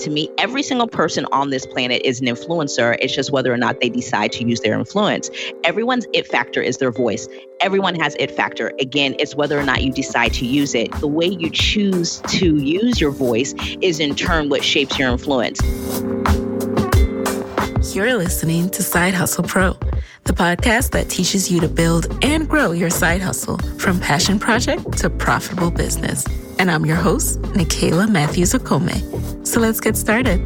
to me, every single person on this planet is an influencer. It's just whether or not they decide to use their influence. Everyone's it factor is their voice. Everyone has it factor. Again, it's whether or not you decide to use it. The way you choose to use your voice is in turn what shapes your influence. You're listening to Side Hustle Pro, the podcast that teaches you to build and grow your side hustle from passion project to profitable business. And I'm your host, Nicaila Matthews Okome. So let's get started.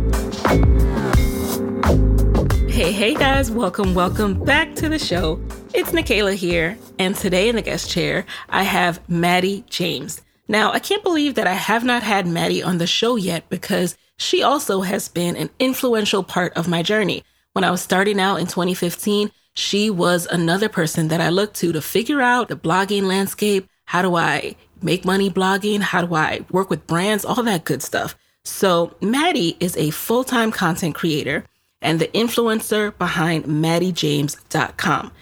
Hey, hey guys, welcome, welcome back to the show. It's Nicaila here, and today in the guest chair, I have Mattie James. Now, I can't believe that I have not had Maddie on the show yet because she also has been an influential part of my journey. When I was starting out in 2015, she was another person that I looked to to figure out the blogging landscape. How do I make money blogging? How do I work with brands? All that good stuff. So, Mattie is a full time content creator and the influencer behind MattieJames.com.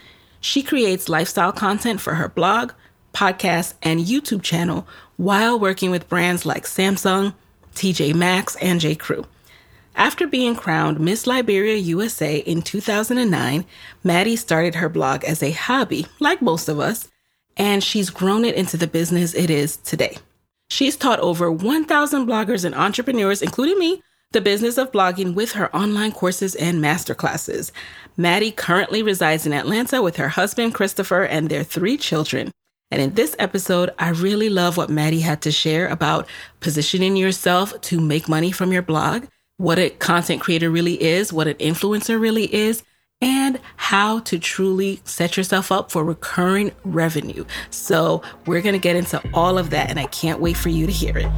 She creates lifestyle content for her blog, podcast, and YouTube channel while working with brands like Samsung, TJ Maxx, and J. Crew. After being crowned Miss Liberia USA in 2009, Mattie started her blog as a hobby, like most of us, and she's grown it into the business it is today. She's taught over 1,000 bloggers and entrepreneurs, including me, the business of blogging with her online courses and masterclasses. Mattie currently resides in Atlanta with her husband, Christopher, and their three children. And in this episode, I really love what Mattie had to share about positioning yourself to make money from your blog, what a content creator really is, what an influencer really is, and how to truly set yourself up for recurring revenue. So, we're going to get into all of that, and I can't wait for you to hear it.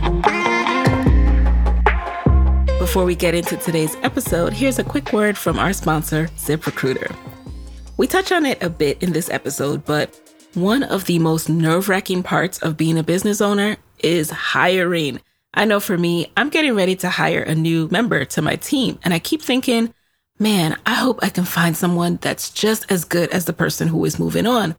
Before we get into today's episode, here's a quick word from our sponsor, ZipRecruiter. We touch on it a bit in this episode, but one of the most nerve wracking parts of being a business owner is hiring. I know for me, I'm getting ready to hire a new member to my team, and I keep thinking, man, I hope I can find someone that's just as good as the person who is moving on.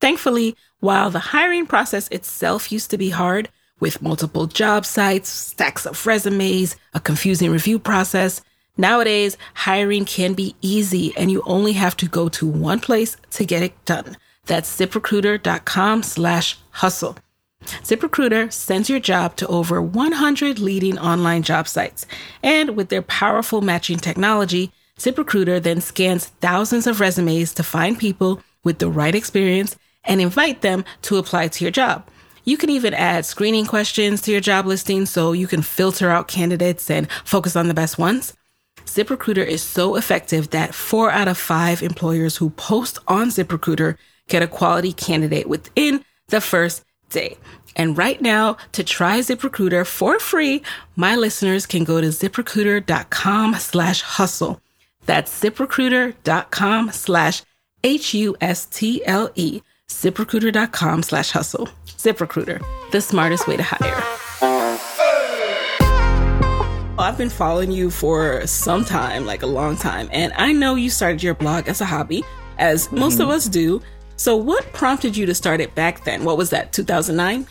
Thankfully, while the hiring process itself used to be hard, with multiple job sites, stacks of resumes, a confusing review process, nowadays hiring can be easy and you only have to go to one place to get it done. That's ziprecruiter.com slash hustle. ZipRecruiter sends your job to over 100 leading online job sites. And with their powerful matching technology, ZipRecruiter then scans thousands of resumes to find people with the right experience and invite them to apply to your job. You can even add screening questions to your job listing so you can filter out candidates and focus on the best ones. ZipRecruiter is so effective that four out of five employers who post on ZipRecruiter get a quality candidate within the first day. And right now, to try ZipRecruiter for free, my listeners can go to ziprecruiter.com slash hustle. That's ziprecruiter.com slash H-U-S-T-L-E. ZipRecruiter.com slash hustle. ZipRecruiter, the smartest way to hire. I've been following you for some time, like a long time, and I know you started your blog as a hobby, as most mm-hmm. of us do. So, what prompted you to start it back then? What was that, 2009?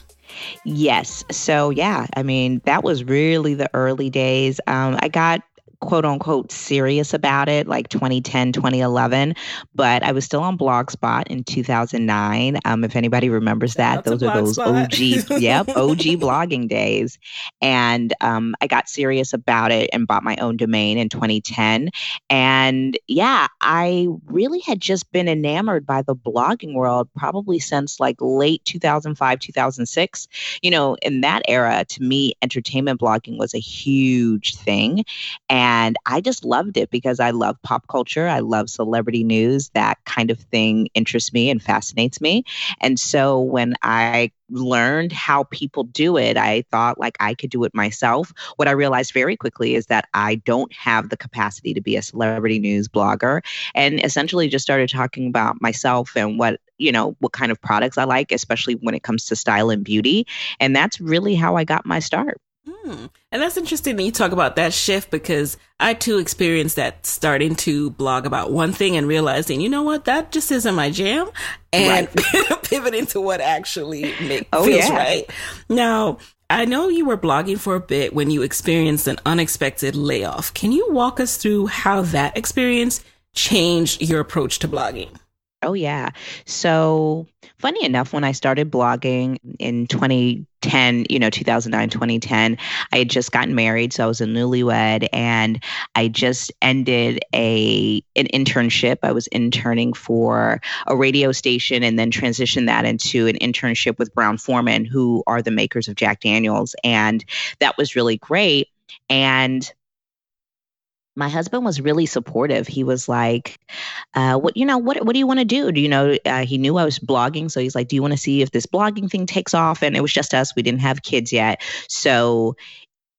Yes. So, yeah, I mean, that was really the early days. Um, I got quote unquote serious about it like 2010 2011 but i was still on blogspot in 2009 um, if anybody remembers that those are those og yep og blogging days. And um, i got serious about it and bought my own domain in 2010 and yeah i really had just been enamored by the blogging world probably since like late 2005 2006 you know in that era to me entertainment blogging was a huge thing. And and I just loved it because I love pop culture. I love celebrity news. That kind of thing interests me and fascinates me. And so when I learned how people do it, I thought like I could do it myself. What I realized very quickly is that I don't have the capacity to be a celebrity news blogger and essentially just started talking about myself and what you know what kind of products I like especially when it comes to style and beauty and that's really how I got my start Hmm. And that's interesting that you talk about that shift because I too experienced that starting to blog about one thing and realizing, you know what, that just isn't my jam, and right. pivoting to what actually make, oh, feels yeah. right. Now, I know you were blogging for a bit when you experienced an unexpected layoff. Can you walk us through how that experience changed your approach to blogging? Oh, yeah. So, funny enough, when I started blogging in 2010, you know, 2009, 2010, I had just gotten married. So I was a newlywed and I just ended a an internship. I was interning for a radio station and then transitioned that into an internship with Brown Forman, who are the makers of Jack Daniels. And that was really great. And my husband was really supportive. He was like, uh, "What you know? What what do you want to do? Do you know?" Uh, he knew I was blogging, so he's like, "Do you want to see if this blogging thing takes off?" And it was just us; we didn't have kids yet, so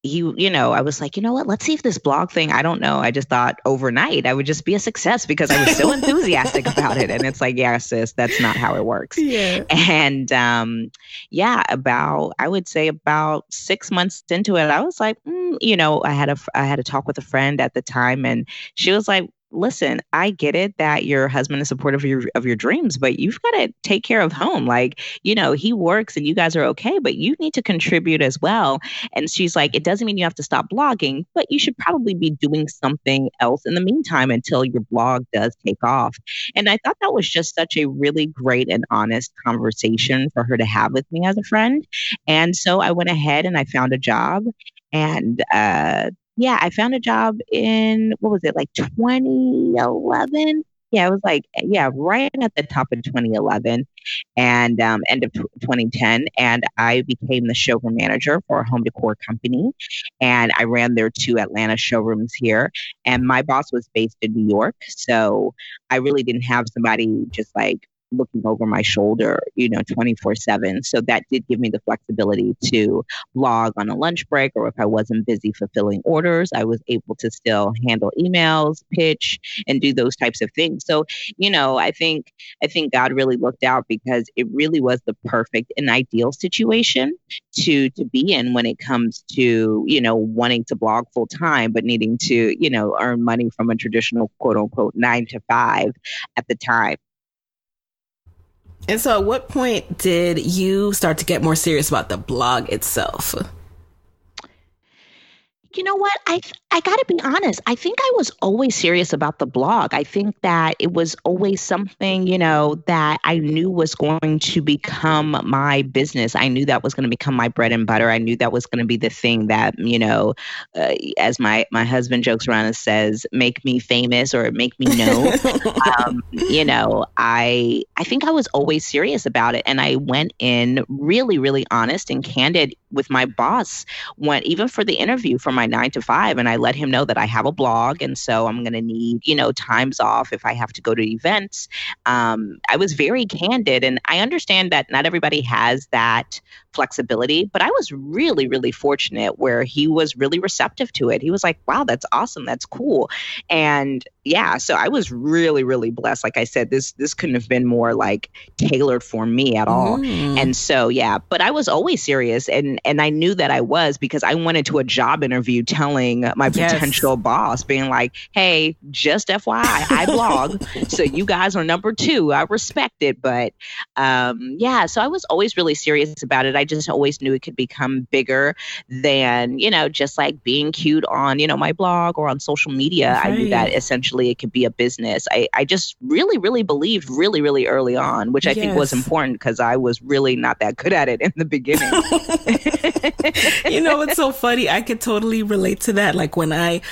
he, you know, I was like, you know what? Let's see if this blog thing, I don't know. I just thought overnight I would just be a success because I was so enthusiastic about it. And it's like, yeah, sis, that's not how it works. Yeah. And um, yeah, about, I would say about six months into it, I was like, mm, you know, I had a, I had a talk with a friend at the time and she was like, listen, I get it that your husband is supportive of your of your dreams, but you've got to take care of home. Like, you know, he works and you guys are okay, but you need to contribute as well. And she's like, it doesn't mean you have to stop blogging, but you should probably be doing something else in the meantime until your blog does take off. And I thought that was just such a really great and honest conversation for her to have with me as a friend. And so I went ahead and I found a job and uh, yeah, I found a job in what was it like 2011? Yeah, it was like yeah, right at the top of 2011 and um, end of t- 2010, and I became the showroom manager for a home decor company, and I ran their two Atlanta showrooms here. And my boss was based in New York, so I really didn't have somebody just like looking over my shoulder, you know, 24 7. So that did give me the flexibility to blog on a lunch break, or if I wasn't busy fulfilling orders, I was able to still handle emails, pitch, and do those types of things. So, you know, I think, I think God really looked out because it really was the perfect and ideal situation to, to be in when it comes to, you know, wanting to blog full time, but needing to, you know, earn money from a traditional quote unquote nine to five at the time. And so, at what point did you start to get more serious about the blog itself? You know what? I I got to be honest. I think I was always serious about the blog. I think that it was always something, you know, that I knew was going to become my business. I knew that was going to become my bread and butter. I knew that was going to be the thing that, you know, uh, as my my husband jokes around and says, make me famous or make me know. um, you know, I I think I was always serious about it, and I went in really, really honest and candid with my boss. Went even for the interview for my nine to five, and I let him know that I have a blog. And so I'm going to need, you know, times off if I have to go to events. Um, I was very candid. And I understand that not everybody has that flexibility, but I was really, really fortunate where he was really receptive to it. He was like, wow, that's awesome. That's cool. And yeah, so I was really, really blessed. Like I said, this this couldn't have been more like tailored for me at all. Mm. And so yeah, but I was always serious and and I knew that I was because I went into a job interview telling my yes. potential boss, being like, hey, just FYI, I blog. so you guys are number two. I respect it. But um yeah, so I was always really serious about it. I just always knew it could become bigger than, you know, just like being cute on, you know, my blog or on social media. Right. I knew that essentially it could be a business. I, I just really, really believed really, really early on, which I yes. think was important because I was really not that good at it in the beginning. you know, it's so funny. I could totally relate to that. Like when I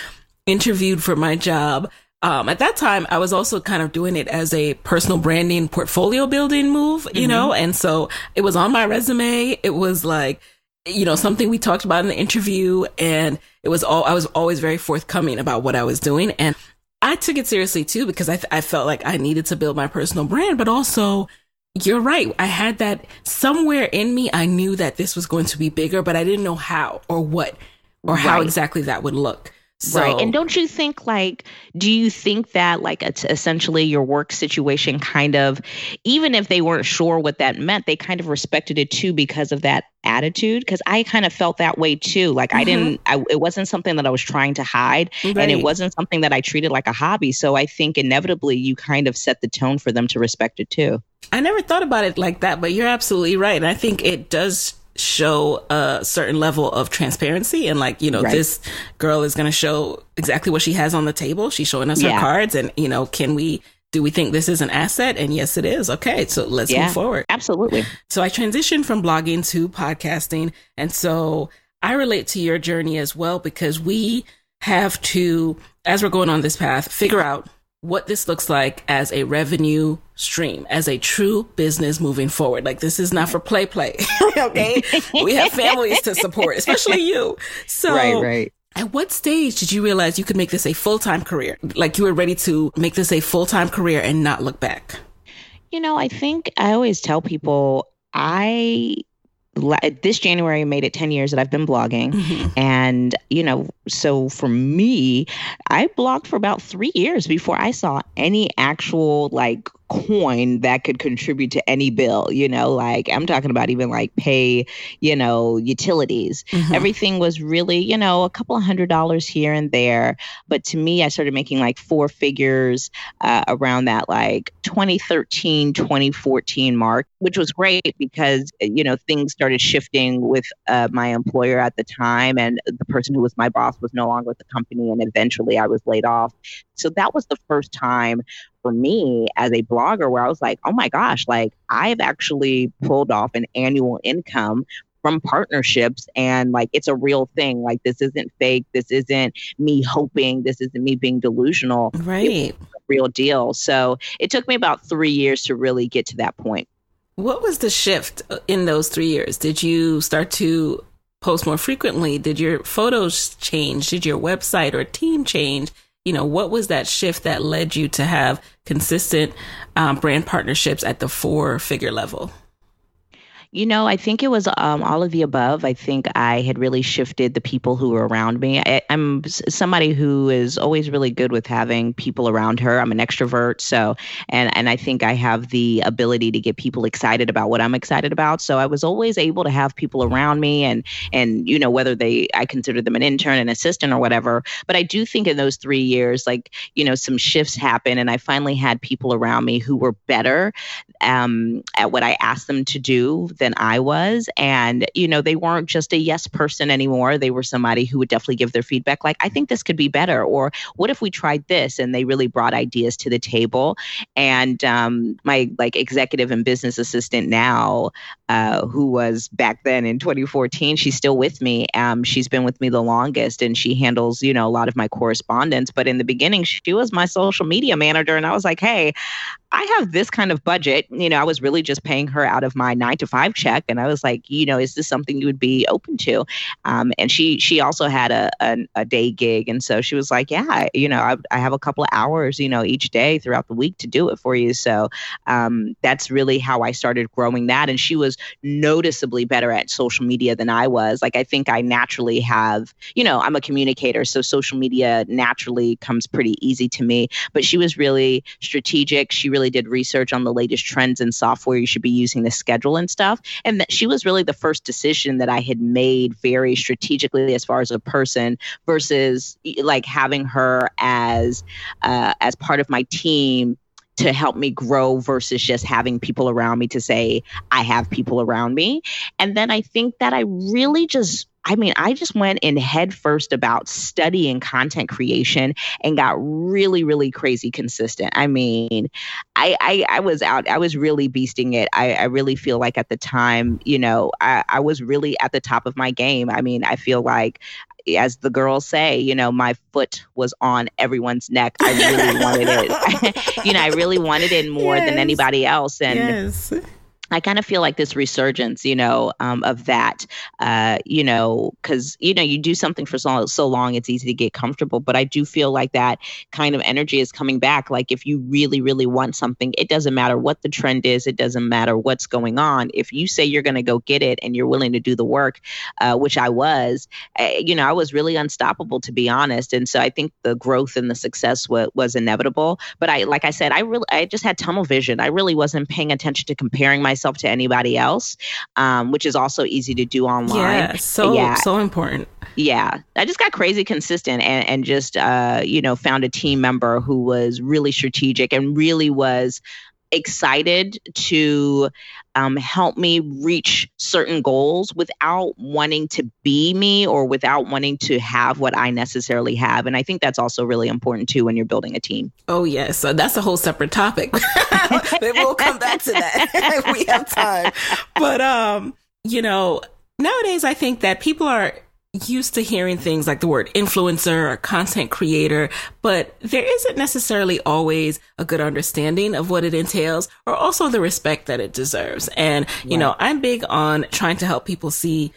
interviewed for my job, um, at that time, I was also kind of doing it as a personal branding portfolio building move, you mm-hmm. know? And so it was on my resume. It was like, you know, something we talked about in the interview and it was all, I was always very forthcoming about what I was doing. And I took it seriously too because I, th- I felt like I needed to build my personal brand, but also you're right. I had that somewhere in me. I knew that this was going to be bigger, but I didn't know how or what or right. how exactly that would look. So, right. And don't you think, like, do you think that, like, it's essentially your work situation kind of, even if they weren't sure what that meant, they kind of respected it too because of that attitude? Because I kind of felt that way too. Like, mm-hmm. I didn't, I, it wasn't something that I was trying to hide right. and it wasn't something that I treated like a hobby. So I think inevitably you kind of set the tone for them to respect it too. I never thought about it like that, but you're absolutely right. And I think it does show a certain level of transparency and like you know right. this girl is going to show exactly what she has on the table. She's showing us yeah. her cards and you know can we do we think this is an asset? And yes it is. Okay so let's yeah, move forward. Absolutely. So i transitioned from blogging to podcasting. And so i relate to your journey as well because we have to as we're going on this path figure out what this looks like as a revenue stream, as a true business moving forward. Like this is not for play play. okay. we have families to support, especially you. So right, right. At what stage did you realize you could make this a full time career? Like you were ready to make this a full time career and not look back? You know, I think I always tell people I this January made it 10 years that I've been blogging. Mm-hmm. And, you know, so for me, I blogged for about three years before I saw any actual like coin that could contribute to any bill, you know, like I'm talking about even like pay, you know, utilities. Mm-hmm. Everything was really, you know, a couple of hundred dollars here and there. But to me, I started making like four figures uh, around that like 2013, 2014 mark, which was great because, you know, things started shifting with uh, my employer at the time. And the person who was my boss was no longer with the company. And eventually I was laid off. So that was the first time for me as a blogger where I was like, oh my gosh, like I've actually pulled off an annual income from partnerships and like it's a real thing. Like this isn't fake. This isn't me hoping. This isn't me being delusional. Right. real deal. So it took me about three years to really get to that point. What was the shift uh, in those three years? Did you start to post more frequently? Did your photos change? Did your website or team change you know, what was that shift that led you to have consistent um, brand partnerships at the four figure level? You know, I think it was um, all of the above. I think I had really shifted the people who were around me. I, am somebody who is always really good with having people around her. I'm an extrovert, so and and I think I have the ability to get people excited about what I'm excited about. So I was always able to have people around me, and and you know whether they I consider them an intern, an assistant, or whatever. But I do think in those three years, like you know, some shifts happen, and I finally had people around me who were better um, at what I asked them to do than I was. And, you know, they weren't just a yes person anymore. They were somebody who would definitely give their feedback, like, I think this could be better. Or what if we tried this? And they really brought ideas to the table. And um, my like executive and business assistant now, uh, who was back then in 2014, she's still with me. Um, she's been with me the longest and she handles, you know, a lot of my correspondence. But in the beginning, she was my social media manager. And I was like, hey, I have this kind of budget. You know, I was really just paying her out of my nine to five check, and I was like, you know, is this something you would be open to? Um, and she she also had a, a, a day gig, and so she was like, yeah, you know, I, I have a couple of hours, you know, each day throughout the week to do it for you. So um, that's really how I started growing that, and she was noticeably better at social media than I was. Like I think I naturally have, you know, I'm a communicator, so social media naturally comes pretty easy to me. But she was really strategic. She really really did research on the latest trends in software you should be using to schedule and stuff. And that she was really the first decision that I had made very strategically as far as a person versus like having her as uh, as part of my team to help me grow versus just having people around me to say I have people around me. And then I think that I really just I mean, I just went in head first about studying content creation and got really, really crazy consistent. I mean, I I, I was out, I was really beasting it. I, I really feel like at the time, you know, I, I was really at the top of my game. I mean, I feel like as the girls say, you know, my foot was on everyone's neck. I really wanted it. you know, I really wanted it more yes. than anybody else. And yes I kind of feel like this resurgence, you know, um, of that, uh, you know, because you know you do something for so so long, it's easy to get comfortable. But I do feel like that kind of energy is coming back. Like if you really, really want something, it doesn't matter what the trend is, it doesn't matter what's going on. If you say you're going to go get it and you're willing to do the work, uh, which I was, uh, you know, I was really unstoppable to be honest. And so I think the growth and the success w- was inevitable. But I, like I said, I really, I just had tunnel vision. I really wasn't paying attention to comparing myself myself to anybody else, um, which is also easy to do online. Yeah, so yeah. so important. Yeah, I just got crazy consistent and and just uh, you know found a team member who was really strategic and really was excited to um, help me reach certain goals without wanting to be me or without wanting to have what I necessarily have. And I think that's also really important too when you're building a team. Oh, yes. So that's a whole separate topic. Maybe we'll come back to that if we have time. But, um, you know, nowadays I think that people are used to hearing things like the word influencer or content creator, but there isn't necessarily always a good understanding of what it entails or also the respect that it deserves. And, you know, I'm big on trying to help people see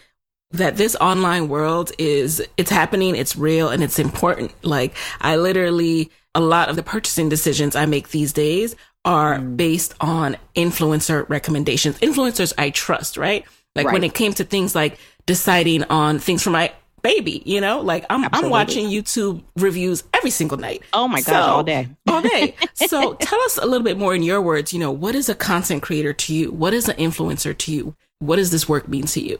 that this online world is, it's happening, it's real, and it's important. Like I literally, a lot of the purchasing decisions I make these days are mm. based on influencer recommendations, influencers I trust, right? Like right. when it came to things like deciding on things for my baby, you know? Like I'm Absolutely. I'm watching YouTube reviews every single night. Oh my god, so, all day. all day. So tell us a little bit more in your words, you know, what is a content creator to you? What is an influencer to you? What does this work mean to you?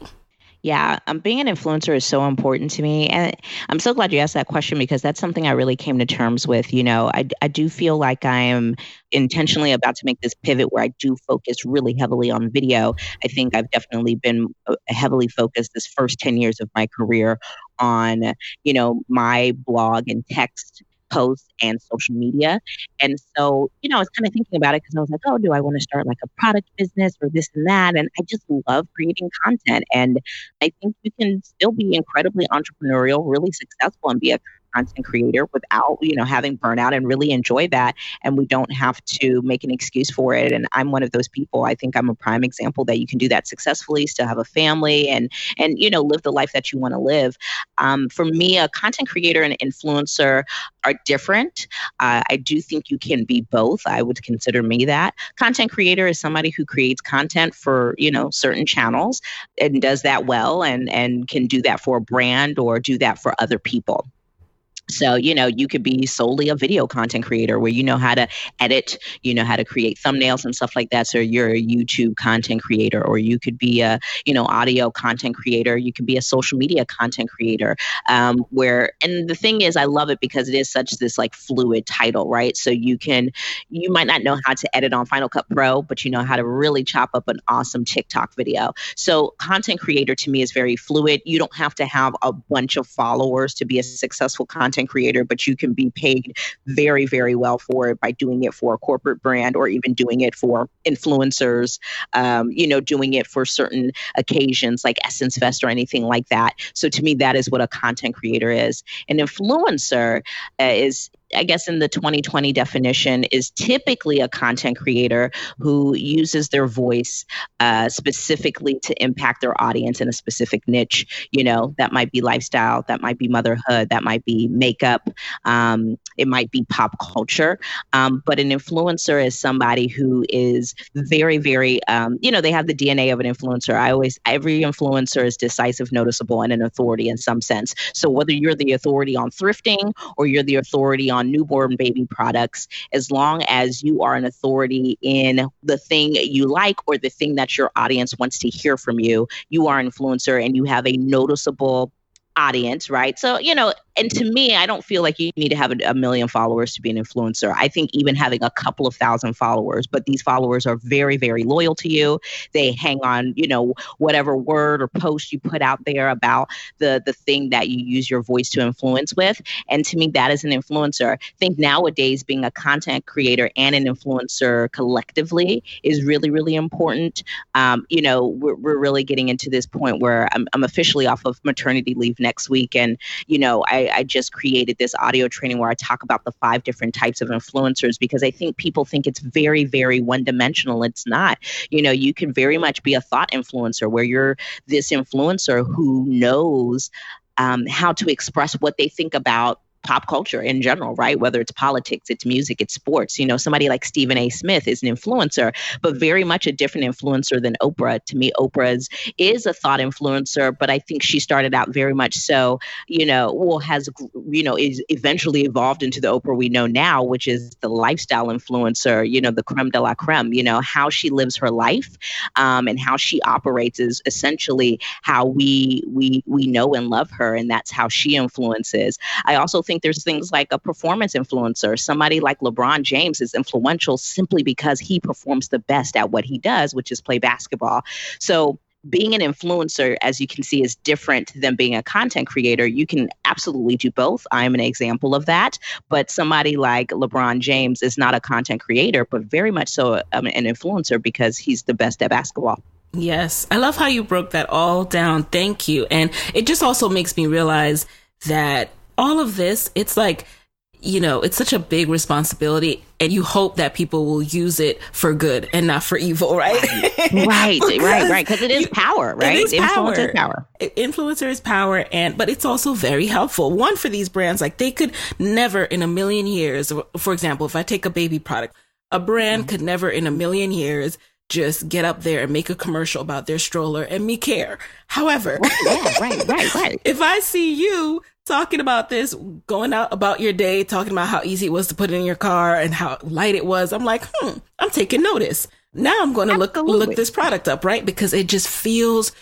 Yeah, um, being an influencer is so important to me. And I'm so glad you asked that question because that's something I really came to terms with. You know, I, I do feel like I am intentionally about to make this pivot where I do focus really heavily on video. I think I've definitely been uh, heavily focused this first 10 years of my career on, you know, my blog and text posts and social media. And so, you know, I was kind of thinking about it because I was like, oh, do I want to start like a product business or this and that? And I just love creating content. And I think you can still be incredibly entrepreneurial, really successful, and be a content creator without, you know, having burnout and really enjoy that. And we don't have to make an excuse for it. And I'm one of those people. I think I'm a prime example that you can do that successfully, still have a family and and you know, live the life that you want to live. Um, for me, a content creator and influencer are different. Uh, I do think you can be both. I would consider me that. Content creator is somebody who creates content for, you know, certain channels and does that well and and can do that for a brand or do that for other people. So, you know, you could be solely a video content creator where you know how to edit, you know how to create thumbnails and stuff like that. So you're a YouTube content creator, or you could be a, you know, audio content creator. You could be a social media content creator. Um, where, and the thing is, I love it because it is such this like fluid title, right? So you can, you might not know how to edit on Final Cut Pro, but you know how to really chop up an awesome TikTok video. So content creator to me is very fluid. You don't have to have a bunch of followers to be a successful content content creator, but you can be paid very, very well for it by doing it for a corporate brand or even doing it for influencers, um, you know, doing it for certain occasions like Essence Fest or anything like that. So to me, that is what a content creator is. An influencer uh, is I guess in the 2020 definition, is typically a content creator who uses their voice uh, specifically to impact their audience in a specific niche. You know, that might be lifestyle, that might be motherhood, that might be makeup, um, it might be pop culture. Um, but an influencer is somebody who is very, very, um, you know, they have the DNA of an influencer. I always, every influencer is decisive, noticeable, and an authority in some sense. So whether you're the authority on thrifting or you're the authority on newborn baby products as long as you are an authority in the thing you like or the thing that your audience wants to hear from you. You are an influencer and you have a noticeable audience, right? So, you know, and to me, I don't feel like you need to have a, a, million followers to be an influencer. I think even having a couple of thousand followers, but these followers are very, very loyal to you. They hang on, you know, whatever word or post you put out there about the the thing that you use your voice to influence with. And to me, that is an influencer. I think nowadays being a content creator and an influencer collectively is really, really important. Um, you know, we're, we're really getting into this point where I'm, I'm officially off of maternity leave next week. And, you know, I, I just created this audio training where I talk about the five different types of influencers because I think people think it's very, very one dimensional. It's not. You know, you can very much be a thought influencer where you're this influencer who knows um, how to express what they think about pop culture in general, right? Whether it's politics, it's music, it's sports. You know, somebody like Stephen A. Smith is an influencer, but very much a different influencer than Oprah. To me, Oprah's is a thought influencer, but I think she started out very much so, you know, well, has, you know, is eventually evolved into the Oprah we know now, which is the lifestyle influencer, you know, the creme de la creme, you know, how she lives her life um, and how she operates is essentially how we we we know and love her and that's how she influences. I also think think there's things like a performance influencer. Somebody like LeBron James is influential simply because he performs the best at what he does, which is play basketball. So being an influencer, as you can see, is different than being a content creator. You can absolutely do both. I'm an example of that. But somebody like LeBron James is not a content creator, but very much so um, an influencer because he's the best at basketball. Yes. I love how you broke that all down. Thank you. And it just also makes me realize that all of this, it's like, you know, it's such a big responsibility and you hope that people will use it for good and not for evil, right? right, right, right. Because it is power, right? It is power. Influencer is power. Influencer is power. And, but it's also very helpful. One for these brands, like they could never in a million years, for example, if I take a baby product, a brand mm-hmm. could never in a million years just get up there and make a commercial about their stroller and me care. However, right, yeah, right, right, right. if I see you talking about this, going out about your day, talking about how easy it was to put it in your car and how light it was, I'm like, hmm, I'm taking notice. Now I'm going to look look this product up, right? Because it just feels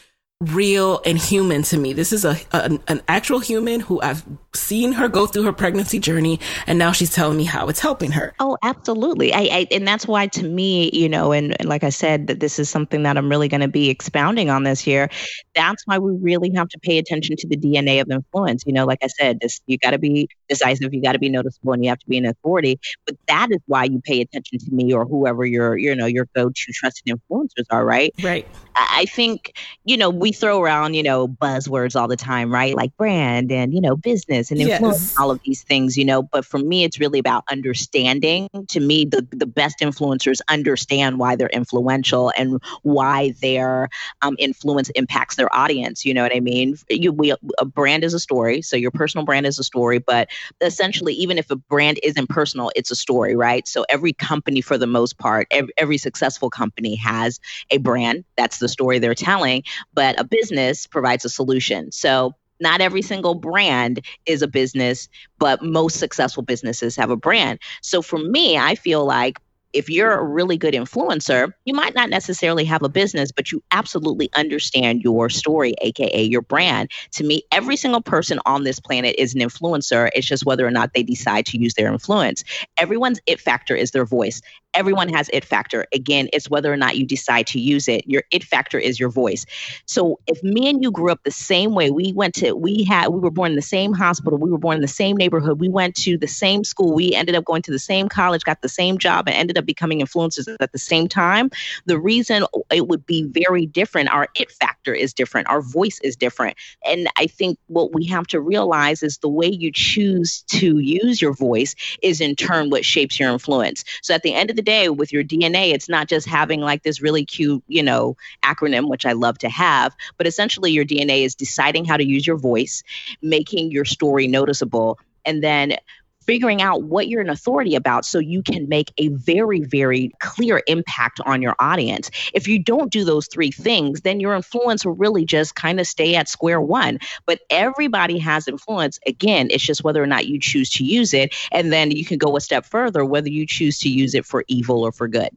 real and human to me. This is a, a, an actual human who I've seen her go through her pregnancy journey, and now she's telling me how it's helping her. Oh, absolutely. I, I and that's why to me, you know, and, and like I said, that this is something that I'm really going to be expounding on this year. That's why we really have to pay attention to the DNA of influence. You know, like I said, this you got to be decisive, you got to be noticeable, and you have to be an authority. But that is why you pay attention to me or whoever your you know your go-to trusted influencers are. Right. Right. I think you know we throw around, you know, buzzwords all the time, right? Like brand and, you know, business and influence, yes. all of these things, you know. But for me, it's really about understanding. To me, the, the best influencers understand why they're influential and why their um, influence impacts their audience. You know what I mean? You, we, a brand is a story. So your personal brand is a story. But essentially, even if a brand isn't personal, it's a story, right? So every company, for the most part, every, every successful company has a brand. That's the story they're telling. But a business provides a solution. So not every single brand is a business, but most successful businesses have a brand. So for me, I feel like if you're a really good influencer, you might not necessarily have a business, but you absolutely understand your story, AKA your brand. To me, every single person on this planet is an influencer. It's just whether or not they decide to use their influence. Everyone's it factor is their voice everyone has it factor. Again, it's whether or not you decide to use it. Your it factor is your voice. So if me and you grew up the same way, we went to we had we were born in the same hospital, we were born in the same neighborhood, we went to the same school, we ended up going to the same college, got the same job, and ended up becoming influencers at the same time. The reason it would be very different, our it factor is different, our voice is different. And I think what we have to realize is the way you choose to use your voice is in turn what shapes your influence. So at the end of the the day, with your DNA, it's not just having like this really cute, you know, acronym, which I love to have, but essentially your DNA is deciding how to use your voice, making your story noticeable, and then figuring out what you're an authority about so you can make a very, very clear impact on your audience. If you don't do those three things, then your influence will really just kind of stay at square one. But everybody has influence. Again, it's just whether or not you choose to use it. And then you can go a step further, whether you choose to use it for evil or for good.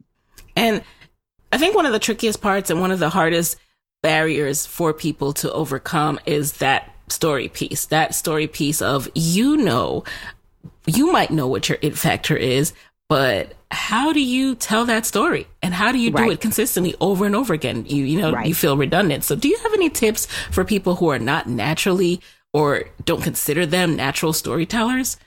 And I think one of the trickiest parts and one of the hardest barriers for people to overcome is that story piece, that story piece of, you know, you might know what your it factor is, but how do you tell that story and how do you do right. it consistently over and over again? You, you know, right. you feel redundant. So do you have any tips for people who are not naturally or don't consider them natural storytellers?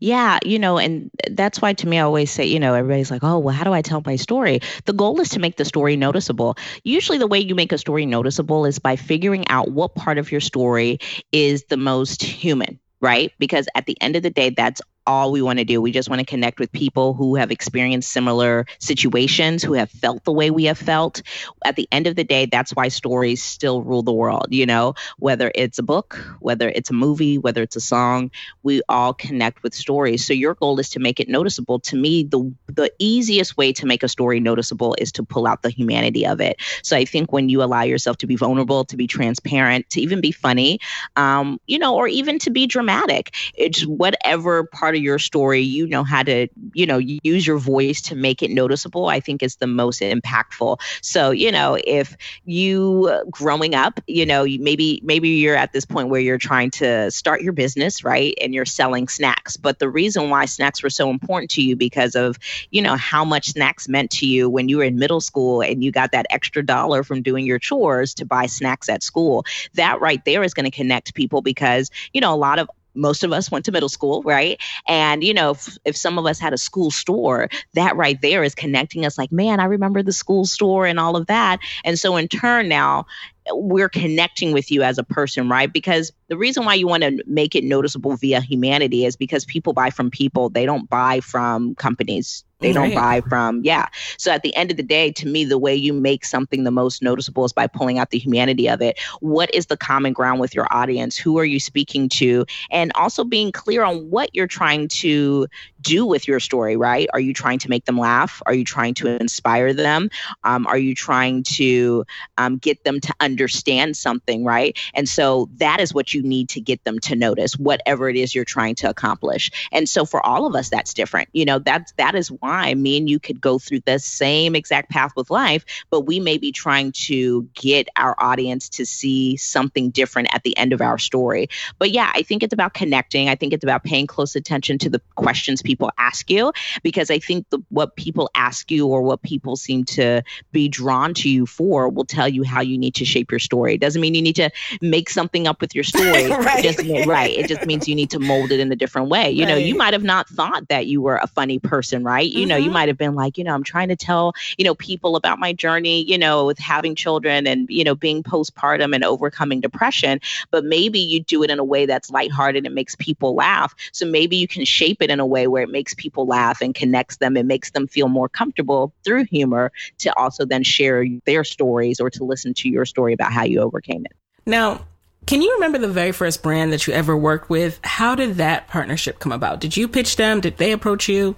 Yeah, you know, and that's why to me, I always say, you know, everybody's like, oh, well, how do I tell my story? The goal is to make the story noticeable. Usually, the way you make a story noticeable is by figuring out what part of your story is the most human right? Because at the end of the day, that's all we want to do. We just want to connect with people who have experienced similar situations, who have felt the way we have felt. At the end of the day, that's why stories still rule the world, you know, whether it's a book, whether it's a movie, whether it's a song, we all connect with stories. So your goal is to make it noticeable. To me, the the easiest way to make a story noticeable is to pull out the humanity of it. So I think when you allow yourself to be vulnerable, to be transparent, to even be funny, um, you know, or even to be dramatic, it's whatever part part of your story you know how to you know use your voice to make it noticeable i think is the most impactful. So you know if you uh, growing up you know maybe maybe you're at this point where you're trying to start your business right and you're selling snacks. But the reason why snacks were so important to you because of you know how much snacks meant to you when you were in middle school and you got that extra dollar from doing your chores to buy snacks at school that right there is going to connect people because you know a lot of most of us went to middle school, right? And, you know, if, if some of us had a school store, that right there is connecting us like, man, I remember the school store and all of that. And so in turn now, we're connecting with you as a person, right? Because the reason why you want to make it noticeable via humanity is because people buy from people, they don't buy from companies. They don't buy from, yeah. So at the end of the day, to me, the way you make something the most noticeable is by pulling out the humanity of it. What is the common ground with your audience? Who are you speaking to? And also being clear on what you're trying to do with your story, right? Are you trying to make them laugh? Are you trying to inspire them? Um, are you trying to um, get them to understand something, right? And so that is what you need to get them to notice, whatever it is you're trying to accomplish. And so for all of us, that's different. You know, that's that is why me and you could go through the same exact path with life, but we may be trying to get our audience to see something different at the end of our story. But yeah, I think it's about connecting. I think it's about paying close attention to the questions people people ask you because I think the, what people ask you or what people seem to be drawn to you for will tell you how you need to shape your story. It doesn't mean you need to make something up with your story. right. It just, right. It just means you need to mold it in a different way. You right. know, you might have not thought that you were a funny person, right? You mm-hmm. know, you mm-hmm. might have been like, you know, I'm trying to tell, you know, people about my journey, you know, with having children and, you know, being postpartum and overcoming depression. But maybe you do it in a way that's lighthearted and makes people laugh. So maybe you can shape it in a way where where it makes people laugh and connects them and makes them feel more comfortable through humor to also then share their stories or to listen to your story about how you overcame it. Now, can you remember the very first brand that you ever worked with? How did that partnership come about? Did you pitch them? Did they approach you?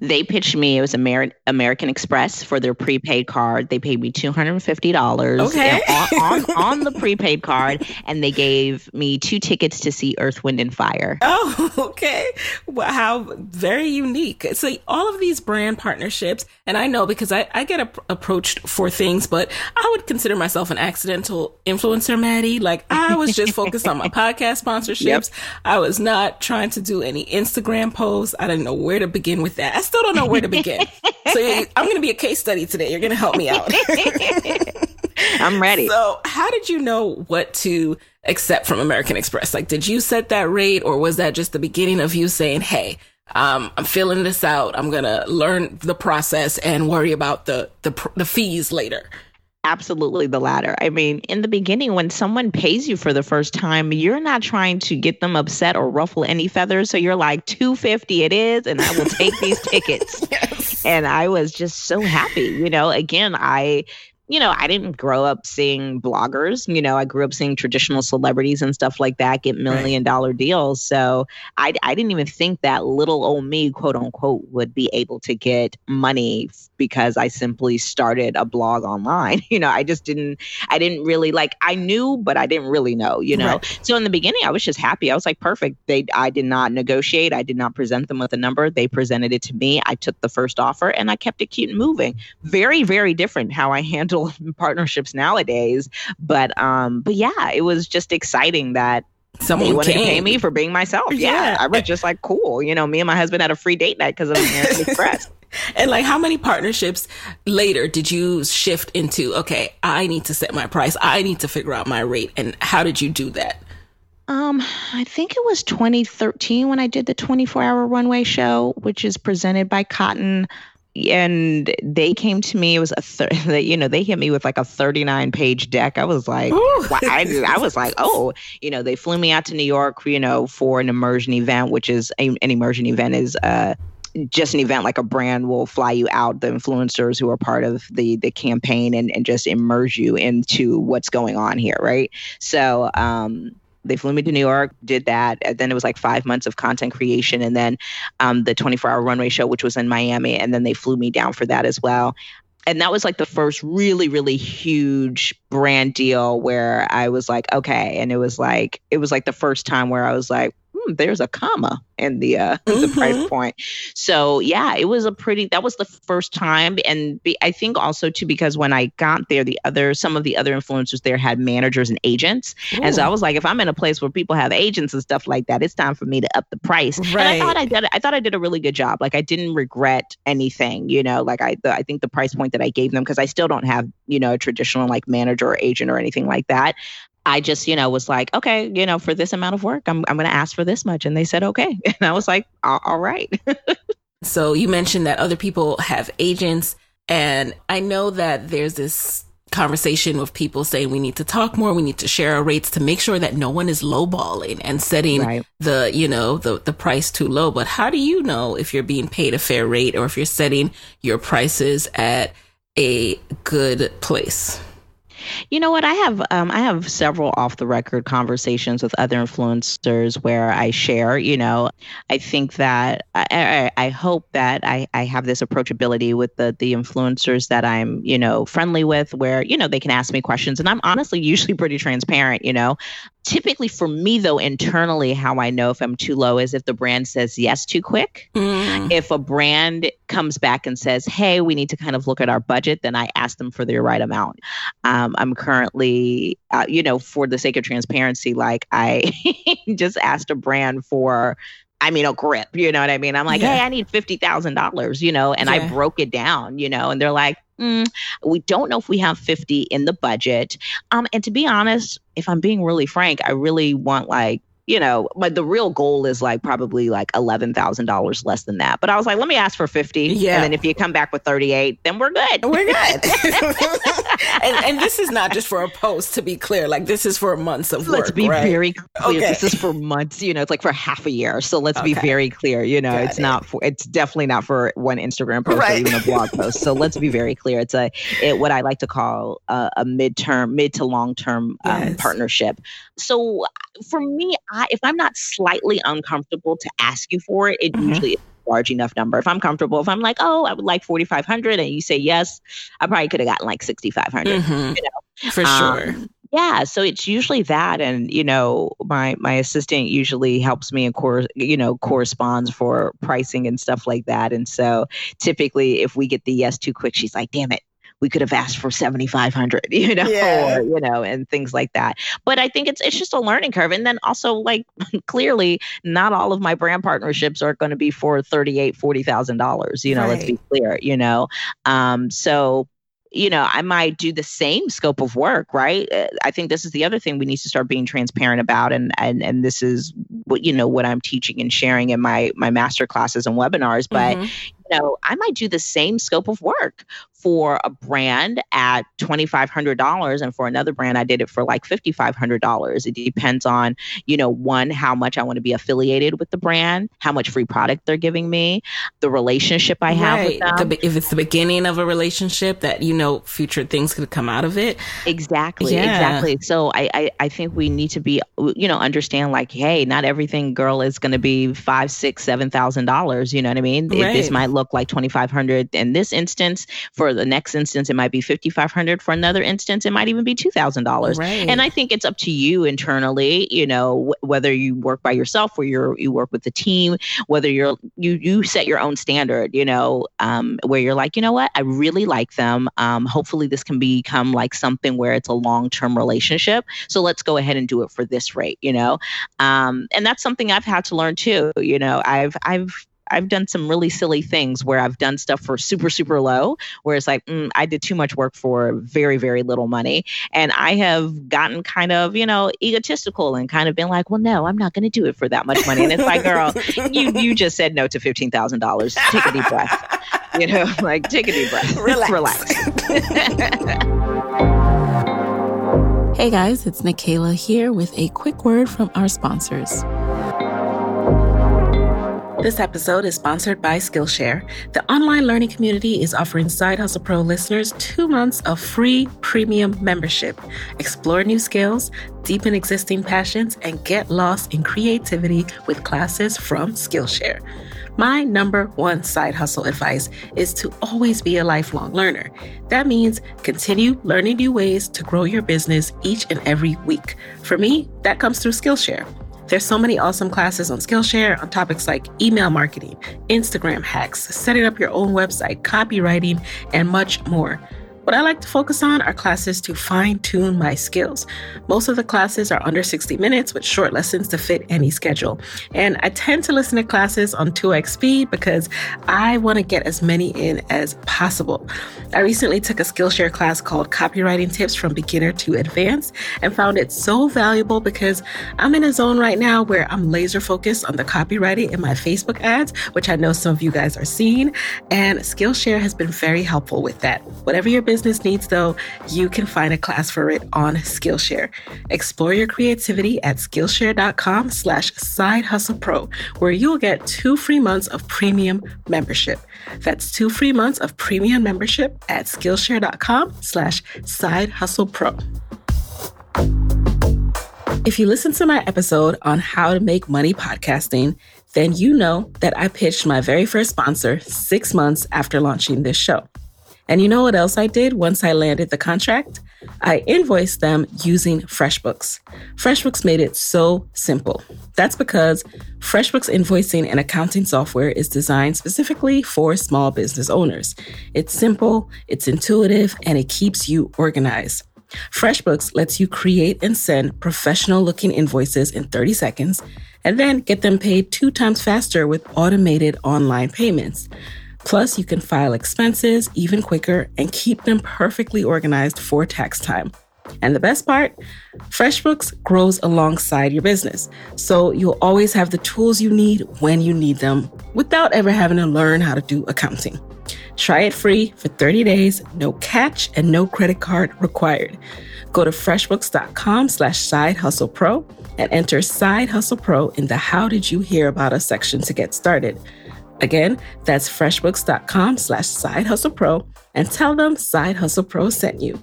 They pitched me. It was Amer- American Express for their prepaid card. They paid me two hundred and fifty dollars okay. on, on, on, the prepaid card, and they gave me two tickets to see Earth, Wind, and Fire. Oh, okay. Well, how very unique. So all of these brand partnerships, and I know because I, I get a- approached for things, but I would consider myself an accidental influencer, Mattie. Like I was just focused on my podcast sponsorships. Yep. I was not trying to do any Instagram posts. I didn't know where to begin with that. I still don't know where to begin. so I'm going to be a case study today. You're going to help me out. I'm ready. So, how did you know what to accept from American Express? Like, did you set that rate, or was that just the beginning of you saying, "Hey, um, I'm filling this out. I'm gonna learn the process and worry about the the, the fees later"? Absolutely the latter. I mean, in the beginning, when someone pays you for the first time, you're not trying to get them upset or ruffle any feathers. So you're like, 250 it is, and I will take these tickets. Yes. And I was just so happy. You know, again, I you know, I didn't grow up seeing bloggers. You know, I grew up seeing traditional celebrities and stuff like that get million dollar deals. So I, I didn't even think that little old me, quote unquote, would be able to get money because I simply started a blog online. You know, I just didn't, I didn't really like, I knew, but I didn't really know, you know? Right. So in the beginning, I was just happy. I was like, perfect. They, I did not negotiate. I did not present them with a number. They presented it to me. I took the first offer and I kept it cute and moving. Very, very different how I handle partnerships nowadays. But um, but yeah, it was just exciting that someone they wanted came. to pay me for being myself. Yeah. yeah. I was just like, cool. You know, me and my husband had a free date night because of American Express. And like, how many partnerships later did you shift into? Okay, I need to set my price. I need to figure out my rate. And how did you do that? Um, I think it was 2013 when I did the 24 hour runway show, which is presented by Cotton. And they came to me. It was a, thir- you know, they hit me with like a 39 page deck. I was like, I, I was like, oh, you know, they flew me out to New York, you know, for an immersion event, which is a, an immersion event is uh, just an event like a brand will fly you out the influencers who are part of the the campaign and, and just immerse you into what's going on here right so um they flew me to New York, did that. And then it was like five months of content creation. And then um, the 24 hour runway show, which was in Miami. And then they flew me down for that as well. And that was like the first really, really huge brand deal where I was like, okay. And it was like, it was like the first time where I was like, hmm, there's a comma in the uh, mm-hmm. the price mm-hmm. point. So yeah, it was a pretty. That was the first time, and be, I think also too because when I got there, the other some of the other influencers there had managers and agents, Ooh. and so I was like, if I'm in a place where people have agents and stuff like that, it's time for me to up the price. Right. And I thought I did. I thought I did a really good job. Like I didn't regret anything. You know, like I the, I think the price point that I gave them because I still don't have you know a traditional like manager or agent or anything like that. I just, you know, was like, okay, you know, for this amount of work, I'm, I'm going to ask for this much. And they said, okay. And I was like, all, all right. so you mentioned that other people have agents. And I know that there's this conversation with people saying we need to talk more, we need to share our rates to make sure that no one is lowballing and setting right. the, you know, the, the price too low. But how do you know if you're being paid a fair rate or if you're setting your prices at a good place? You know what? I have um, I have several off the record conversations with other influencers where I share. You know, I think that I, I, I hope that I, I have this approachability with the the influencers that I'm you know friendly with, where you know they can ask me questions, and I'm honestly usually pretty transparent. You know, typically for me though internally how i know if i'm too low is if the brand says yes too quick mm. if a brand comes back and says hey we need to kind of look at our budget then i ask them for the right amount um, i'm currently uh, you know for the sake of transparency like i just asked a brand for I mean, a grip, you know what I mean? I'm like, yeah. hey, I need $50,000, you know, and yeah. I broke it down, you know, and they're like, mm, we don't know if we have 50 in the budget. Um, and to be honest, if I'm being really frank, I really want like you know, but the real goal is like probably like eleven thousand dollars less than that. But I was like, let me ask for fifty, yeah. and then if you come back with thirty eight, then we're good. We're good. and, and, this is not just for a post, to be clear. Like this is for months of let's work. Let's be right? very clear. Okay. This is for months. You know, it's like for half a year. So let's okay. be very clear. You know, Got it's it. not for. It's definitely not for one Instagram post right. or even a blog post. So let's be very clear. It's a it, what I like to call a, a midterm, mid to long term um, yes. partnership. So for me, I, if I'm not slightly uncomfortable to ask you for it, it mm-hmm. usually is a large enough number. If I'm comfortable, if I'm like, oh, I would like 4,500 and you say yes, I probably could have gotten like 6,500. Mm-hmm. You know? For um, sure. Yeah, so it's usually that, and you know, my my assistant usually helps me and cor- you know corresponds for pricing and stuff like that. And so typically, if we get the yes too quick, she's like, "Damn it, we could have asked for 7500 you know yeah. or you know and things like that but i think it's it's just a learning curve and then also like clearly not all of my brand partnerships are going to be for 38 40000 dollars you know right. let's be clear you know um so you know, I might do the same scope of work, right? Uh, I think this is the other thing we need to start being transparent about, and and and this is what you know what I'm teaching and sharing in my my master classes and webinars. But mm-hmm. You know, I might do the same scope of work for a brand at $2,500. And for another brand, I did it for like $5,500. It depends on, you know, one, how much I want to be affiliated with the brand, how much free product they're giving me, the relationship I have right. with them. If it's the beginning of a relationship that, you know, future things could come out of it. Exactly. Yeah. Exactly. So I, I, I think we need to be, you know, understand like, hey, not everything girl is going to be five, six, seven thousand dollars. You know what I mean? Right. This might look like 2,500 in this instance. For the next instance it might be 5500 for another instance it might even be $2000 right. and i think it's up to you internally you know whether you work by yourself or you're you work with the team whether you're you you set your own standard you know um, where you're like you know what? I really like them. Um, hopefully this can become like something where it's a long-term relationship. So let's go ahead and do it for this rate you know? Um, and that's something i've had to learn too you know? I've i've I've done some really silly things where I've done stuff for super super low, where it's like mm, I did too much work for very very little money, and I have gotten kind of you know egotistical and kind of been like, well, no, I'm not going to do it for that much money, and it's like, girl, you you just said no to fifteen thousand dollars. Take a deep breath. You know, like take a deep breath. Relax. Relax. hey guys, it's Nicaila here with a quick word from our sponsors. This episode is sponsored by Skillshare. The online learning community is offering Side Hustle Pro listeners two months of free premium membership. Explore new skills, deepen existing passions, and get lost in creativity with classes from Skillshare. My number one side hustle advice is to always be a lifelong learner. That means continue learning new ways to grow your business each and every week. For me, that comes through Skillshare. There's so many awesome classes on Skillshare on topics like email marketing, Instagram hacks, setting up your own website, copywriting, and much more. What I like to focus on are classes to fine tune my skills. Most of the classes are under 60 minutes with short lessons to fit any schedule. And I tend to listen to classes on 2x speed because I want to get as many in as possible. I recently took a Skillshare class called Copywriting Tips from Beginner to Advanced and found it so valuable because I'm in a zone right now where I'm laser focused on the copywriting in my Facebook ads, which I know some of you guys are seeing. And Skillshare has been very helpful with that. Whatever your business needs, though, you can find a class for it on Skillshare. Explore your creativity at Skillshare.com slash side hustle pro, where you'll get two free months of premium membership. That's two free months of premium membership at Skillshare.com slash side hustle pro. If you listen to my episode on how to make money podcasting, then you know that I pitched my very first sponsor six months after launching this show. And you know what else I did once I landed the contract? I invoiced them using FreshBooks. FreshBooks made it so simple. That's because FreshBooks invoicing and accounting software is designed specifically for small business owners. It's simple, it's intuitive, and it keeps you organized. FreshBooks lets you create and send professional looking invoices in 30 seconds and then get them paid two times faster with automated online payments. Plus, you can file expenses even quicker and keep them perfectly organized for tax time. And the best part FreshBooks grows alongside your business. So you'll always have the tools you need when you need them without ever having to learn how to do accounting. Try it free for 30 days, no catch and no credit card required. Go to freshbooks.com slash side hustle pro and enter side hustle pro in the how did you hear about us section to get started. Again, that's freshbooks.com slash side hustle pro and tell them Side Hustle Pro sent you.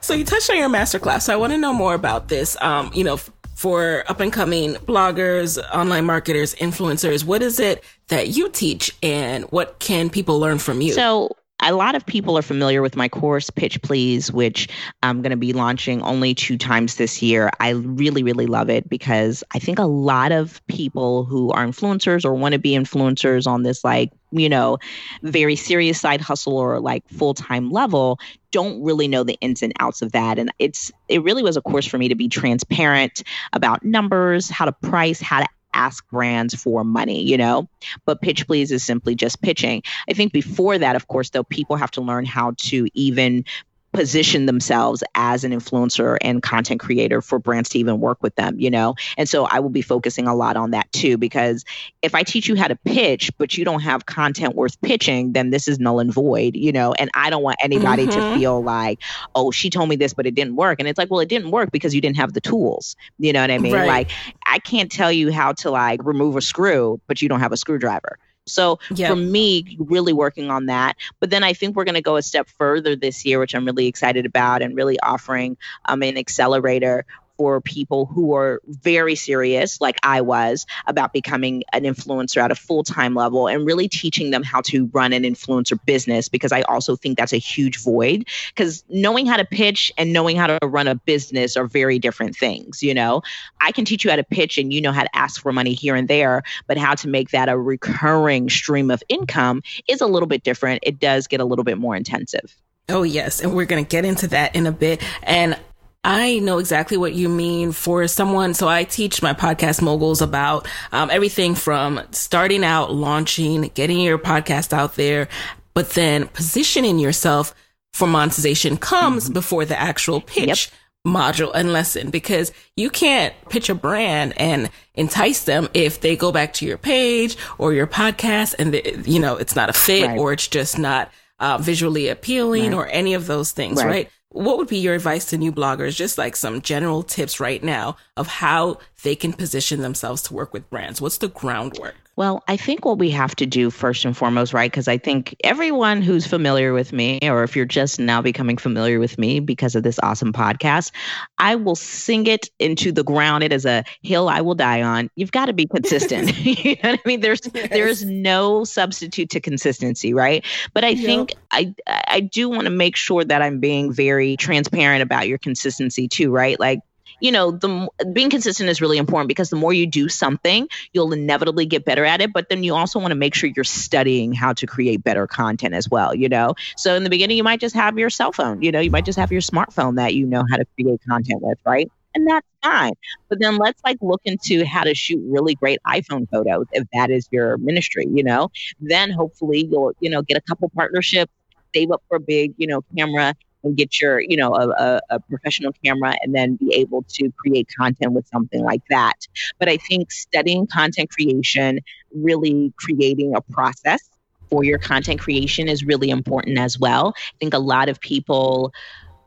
So you touched on your masterclass. So I want to know more about this. Um, you know, for up and coming bloggers, online marketers, influencers, what is it that you teach and what can people learn from you? So a lot of people are familiar with my course, Pitch Please, which I'm going to be launching only two times this year. I really, really love it because I think a lot of people who are influencers or want to be influencers on this, like, you know, very serious side hustle or like full time level don't really know the ins and outs of that. And it's, it really was a course for me to be transparent about numbers, how to price, how to ask brands for money, you know? But Pitch Please is simply just pitching. I think before that, of course, though, people have to learn how to even position themselves as an influencer and content creator for brands to even work with them, you know? And so I will be focusing a lot on that too, because if I teach you how to pitch, but you don't have content worth pitching, then this is null and void, you know? And I don't want anybody mm-hmm. to feel like, oh, she told me this, but it didn't work. And it's like, well, it didn't work because you didn't have the tools. You know what I mean? Right. Like, I can't tell you how to like remove a screw, but you don't have a screwdriver. So for me, really working on that. But then I think we're going to go a step further this year, which I'm really excited about, and really offering um, an accelerator for people who are very serious, like I was, about becoming an influencer at a full time level and really teaching them how to run an influencer business because I also think that's a huge void. Because knowing how to pitch and knowing how to run a business are very different things. You know, I can teach you how to pitch and you know how to ask for money here and there, but how to make that a recurring stream of income is a little bit different. It does get a little bit more intensive. Oh, yes. And we're going to get into that in a bit. And I know exactly what you mean for someone. So I teach my podcast moguls about um, everything from starting out, launching, getting your podcast out there, but then positioning yourself for monetization comes mm-hmm. before the actual pitch. Yep module and lesson because you can't pitch a brand and entice them if they go back to your page or your podcast and you know it's not a fit right. or it's just not uh, visually appealing right. or any of those things right. right what would be your advice to new bloggers? Just like some general tips right now of how they can position themselves to work with brands. What's the groundwork well, I think what we have to do first and foremost, right? Because I think everyone who's familiar with me, or if you're just now becoming familiar with me because of this awesome podcast, I will sing it into the ground. It is a hill I will die on. You've got to be consistent. you know what I mean? There's yes. there is no substitute to consistency, right? But I yep. think I I do want to make sure that I'm being very transparent about your consistency too, right? Like you know, the being consistent is really important because the more you do something, you'll inevitably get better at it. But then you also want to make sure you're studying how to create better content as well, you know? So in the beginning, you might just have your cell phone, you know, you might just have your smartphone that you know how to create content with, right? And that's fine. But then let's like look into how to shoot really great iPhone photos if that is your ministry, you know? Then hopefully you'll, you know, get a couple partnerships, save up for a big, you know, camera and get your, you know, a, a, a, professional camera and then be able to create content with something like that. But I think studying content creation, really creating a process for your content creation is really important as well. I think a lot of people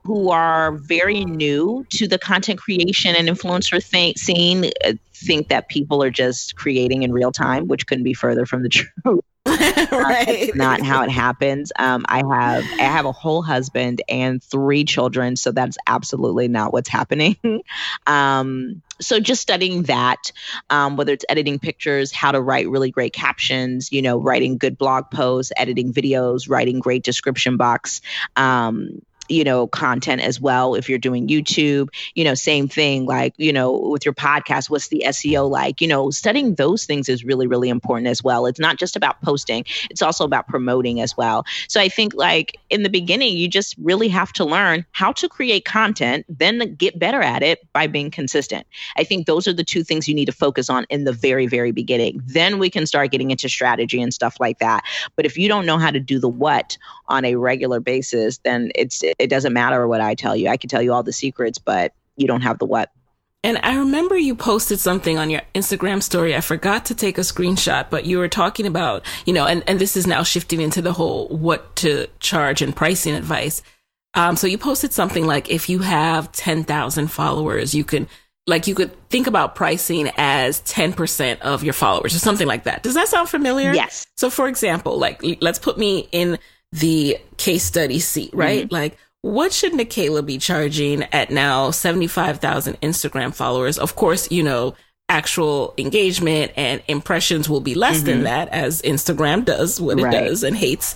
who are very new to the content creation and influencer th- scene uh, think that people are just creating in real time, which couldn't be further from the truth. right. not how it happens. Um, I have I have a whole husband and three children, so that's absolutely not what's happening. um, so just studying that, um, whether it's editing pictures, how to write really great captions, you know, writing good blog posts, editing videos, writing great description box. You know content as well if you're doing youtube you know same thing like you know with your podcast what's the seo like you know studying those things is really really important as well. It's not just about posting it's also about promoting as well. So i think like in the beginning you just really have to learn how to create content then get better at it by being consistent. I think those are the two things you need to focus on in the very very beginning. Then we can start getting into strategy and stuff like that. But if you don't know how to do the what on a regular basis then it's it doesn't matter what I tell you. I can tell you all the secrets, but you don't have the what. And I remember you posted something on your Instagram story. I forgot to take a screenshot, but you were talking about, you know, and, and this is now shifting into the whole what to charge and pricing advice. Um, so you posted something like if you have 10,000 followers, you can, like, you could think about pricing as 10% of your followers or something like that. Does that sound familiar? Yes. So for example, like, let's put me in the case study seat, right? Mm-hmm. Like, what should Nicaila be charging at now 75,000 Instagram followers? Of course, you know, actual engagement and impressions will be less mm-hmm. than that as Instagram does what right. it does and hates.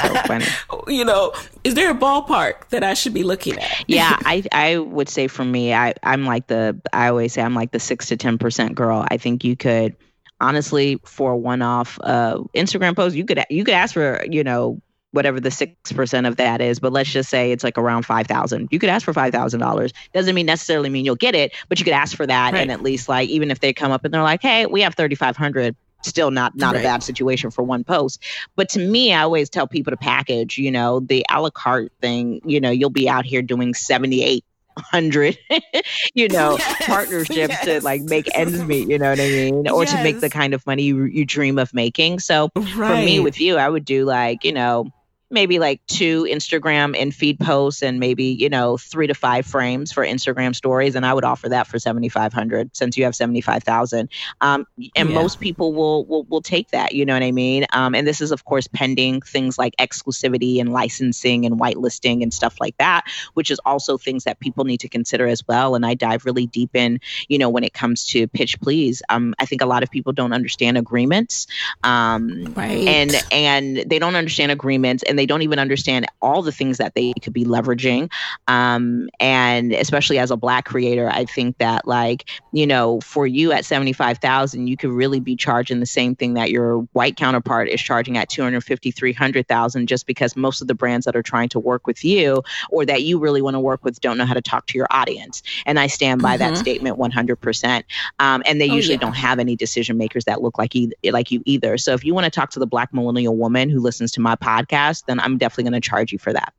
so you know, is there a ballpark that I should be looking at? yeah, I I would say for me, I I'm like the I always say I'm like the 6 to 10% girl. I think you could honestly for a one-off uh, Instagram post, you could you could ask for, you know, whatever the 6% of that is, but let's just say it's like around 5,000. You could ask for $5,000. Doesn't mean necessarily mean you'll get it, but you could ask for that. Right. And at least like, even if they come up and they're like, Hey, we have 3,500 still not not right. a bad situation for one post but to me i always tell people to package you know the a la carte thing you know you'll be out here doing 78 hundred, you know, yes, partnerships yes. to like make ends meet. You know what I mean, or yes. to make the kind of money you, you dream of making. So right. for me, with you, I would do like you know maybe like two Instagram and feed posts and maybe, you know, three to five frames for Instagram stories. And I would offer that for 7,500 since you have 75,000. Um, and yeah. most people will, will, will take that, you know what I mean? Um, and this is of course pending things like exclusivity and licensing and whitelisting and stuff like that, which is also things that people need to consider as well. And I dive really deep in, you know, when it comes to pitch please. Um, I think a lot of people don't understand agreements. Um, right. and, and they don't understand agreements and and they don't even understand all the things that they could be leveraging. Um, and especially as a black creator, I think that like, you know, for you at 75,000, you could really be charging the same thing that your white counterpart is charging at 250, 300,000 just because most of the brands that are trying to work with you or that you really want to work with don't know how to talk to your audience. And I stand by mm-hmm. that statement 100%. Um, and they oh, usually yeah. don't have any decision makers that look like, e- like you either. So if you want to talk to the black millennial woman who listens to my podcast, then I'm definitely going to charge you for that.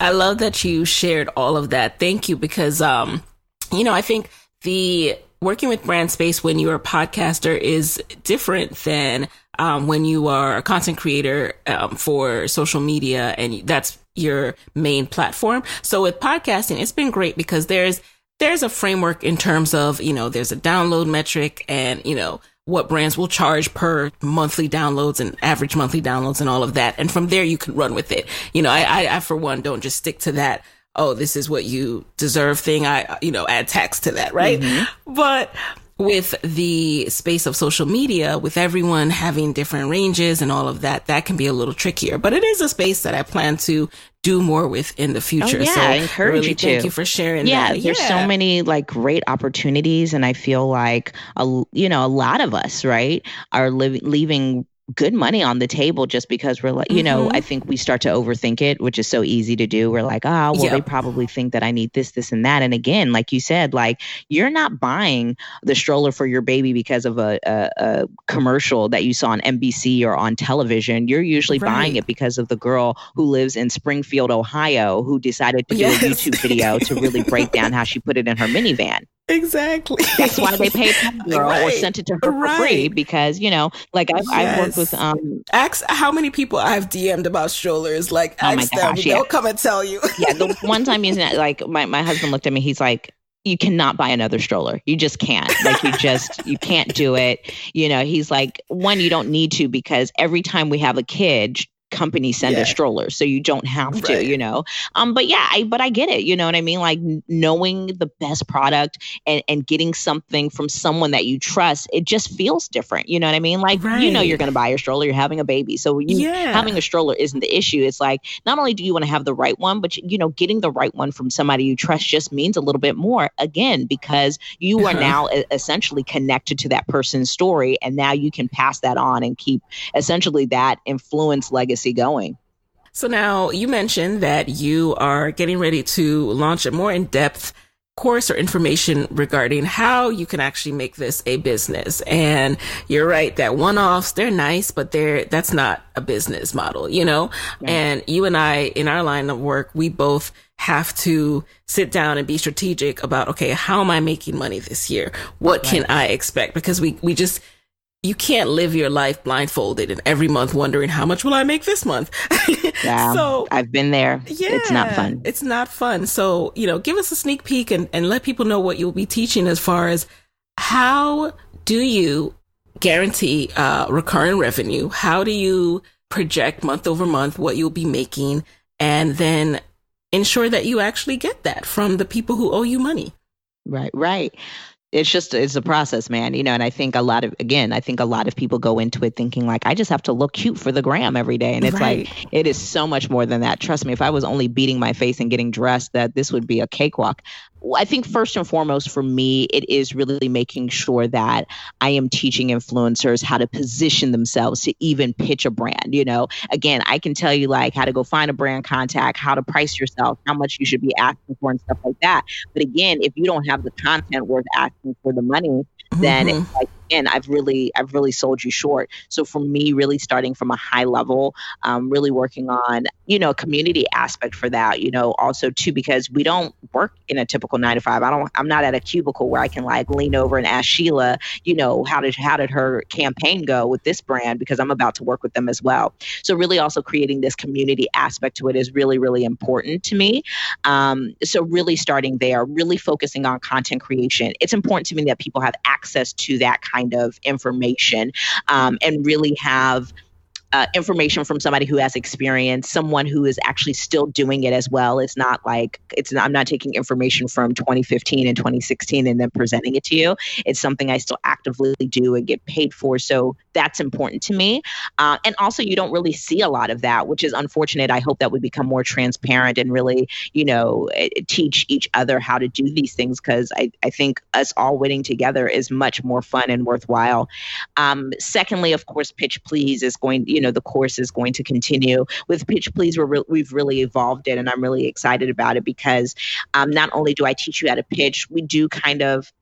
I love that you shared all of that. Thank you because um you know, I think the working with brand space when you're a podcaster is different than um, when you are a content creator um, for social media and that's your main platform. So with podcasting, it's been great because there's there's a framework in terms of you know there's a download metric and you know what brands will charge per monthly downloads and average monthly downloads and all of that. And from there, you can run with it. You know, I, I, I for one, don't just stick to that. Oh, this is what you deserve thing. I, you know, add tax to that, right? Mm-hmm. But with the space of social media, with everyone having different ranges and all of that, that can be a little trickier. But it is a space that I plan to do more with in the oh, future. Oh, yeah, so I encourage really you to. Thank you for sharing. Yeah, that. there's yeah. so many like great opportunities, and I feel like a you know a lot of us right are living leaving good money on the table just because we're like, you mm-hmm. know, I think we start to overthink it, which is so easy to do. We're like, oh, well, yep. they probably think that I need this, this, and that. And again, like you said, like you're not buying the stroller for your baby because of a, a, a commercial that you saw on NBC or on television. You're usually right. buying it because of the girl who lives in Springfield, Ohio, who decided to yes. do a YouTube video to really break down how she put it in her minivan. Exactly. That's why they paid girl right. or sent it to her right. for free because you know, like I've, yes. I've worked with um. Ask how many people I've DM'd about strollers. Like, oh my gosh, them, yeah. they'll come and tell you. yeah, the one time using it, like my my husband looked at me. He's like, you cannot buy another stroller. You just can't. Like you just you can't do it. You know, he's like, one, you don't need to because every time we have a kid, company send yeah. a stroller so you don't have to you know um but yeah I, but i get it you know what i mean like knowing the best product and and getting something from someone that you trust it just feels different you know what i mean like right. you know you're going to buy your stroller you're having a baby so you, yeah. having a stroller isn't the issue it's like not only do you want to have the right one but you know getting the right one from somebody you trust just means a little bit more again because you uh-huh. are now essentially connected to that person's story and now you can pass that on and keep essentially that influence legacy legacy going. So now you mentioned that you are getting ready to launch a more in depth course or information regarding how you can actually make this a business. And you're right that one offs, they're nice, but they're, that's not a business model, you know? Right. And you and I, in our line of work, we both have to sit down and be strategic about, okay, how am I making money this year? What right. can I expect? Because we, we just, you can't live your life blindfolded and every month wondering how much will I make this month. yeah, so I've been there. Yeah, it's not fun. It's not fun. So you know, give us a sneak peek and, and let people know what you'll be teaching as far as how do you guarantee uh, recurring revenue? How do you project month over month what you'll be making, and then ensure that you actually get that from the people who owe you money? Right, right it's just it's a process man you know and i think a lot of again i think a lot of people go into it thinking like i just have to look cute for the gram every day. And it's right. like it is so much more than that. Trust me if i was only beating my face and getting dressed that this would be a cakewalk I think first and foremost for me, it is really making sure that I am teaching influencers how to position themselves to even pitch a brand. You know, again, I can tell you like how to go find a brand contact, how to price yourself, how much you should be asking for, and stuff like that. But again, if you don't have the content worth asking for the money, then mm-hmm. like again, I've really I've really sold you short. So for me, really starting from a high level, um, really working on you know community aspect for that. You know, also too because we don't work in a typical nine to five. I don't. I'm not at a cubicle where I can like lean over and ask Sheila, you know, how did how did her campaign go with this brand because I'm about to work with them as well. So really also creating this community aspect to it is really really important to me. Um, so really starting there, really focusing on content creation. It's important to me that people have access to that kind of information um, and really have uh, information from somebody who has experience, someone who is actually still doing it as well. It's not like it's. Not, I'm not taking information from 2015 and 2016 and then presenting it to you. It's something I still actively do and get paid for. So that's important to me. Uh, and also, you don't really see a lot of that, which is unfortunate. I hope that we become more transparent and really, you know, eh, teach each other how to do these things because I, I think us all winning together is much more fun and worthwhile. Um, secondly, of course, Pitch Please is going, you know, the course is going to continue. With Pitch Please, we're re- we've really evolved it, and I'm really excited about it because um, not only do I teach you how to pitch, we do kind of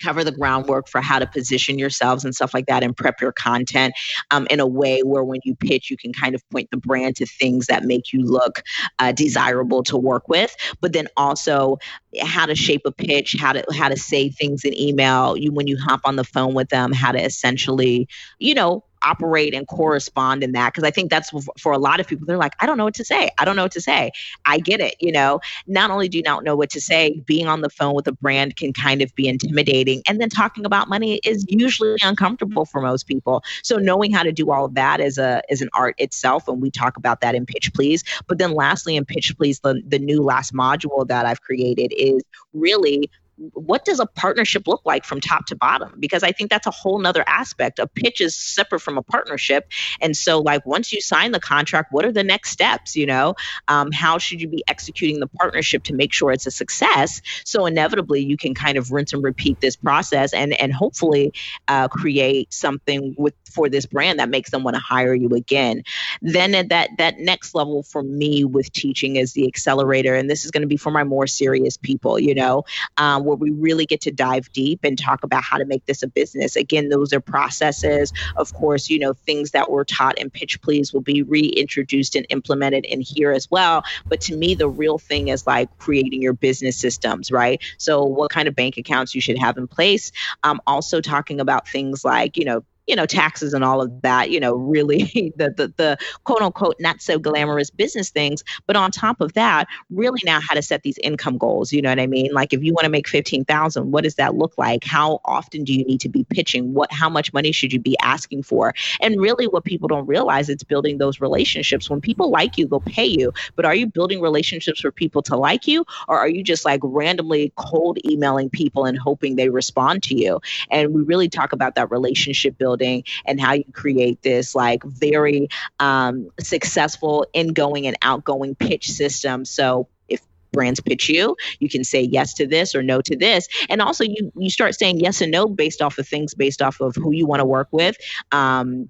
cover the groundwork for how to position yourselves and stuff like that and prep your content um, in a way where when you pitch you can kind of point the brand to things that make you look uh, desirable to work with but then also how to shape a pitch how to how to say things in email you when you hop on the phone with them how to essentially you know operate and correspond in that because I think that's for a lot of people they're like I don't know what to say. I don't know what to say. I get it you know? Not only do you not know what to say being on the phone with a brand can kind of be intimidating and then talking about money is usually uncomfortable for most people. So knowing how to do all of that is a is an art itself and we talk about that in pitch please. But then lastly in pitch please the, the new last module that I've created is really what does a partnership look like from top to bottom? Because i think that's a whole nother aspect. A pitch is separate from a partnership. And so like once you sign the contract what are the next steps you know? Um, how should you be executing the partnership to make sure it's a success? So inevitably you can kind of rinse and repeat this process and and hopefully uh, create something with for this brand that makes them want to hire you again then at that that next level for me with teaching is the accelerator and this is going to be for my more serious people you know um, where we really get to dive deep and talk about how to make this a business. Again, those are processes. Of course, you know, things that were taught in Pitch Please will be reintroduced and implemented in here as well. But to me, the real thing is like creating your business systems, right? So, what kind of bank accounts you should have in place. Um, also, talking about things like, you know, you know, taxes and all of that, you know, really the, the, the quote unquote not so glamorous business things. But on top of that, really now how to set these income goals. You know what I mean? Like if you want to make 15,000, what does that look like? How often do you need to be pitching? What, how much money should you be asking for? And really what people don't realize it's building those relationships. When people like you, they'll pay you. But are you building relationships for people to like you? Or are you just like randomly cold emailing people and hoping they respond to you? And we really talk about that relationship building building and how you create this like very um, successful ingoing and outgoing pitch system. So if brands pitch you you can say yes to this or no to this. And also you you start saying yes and no based off of things based off of who you want to work with. Um,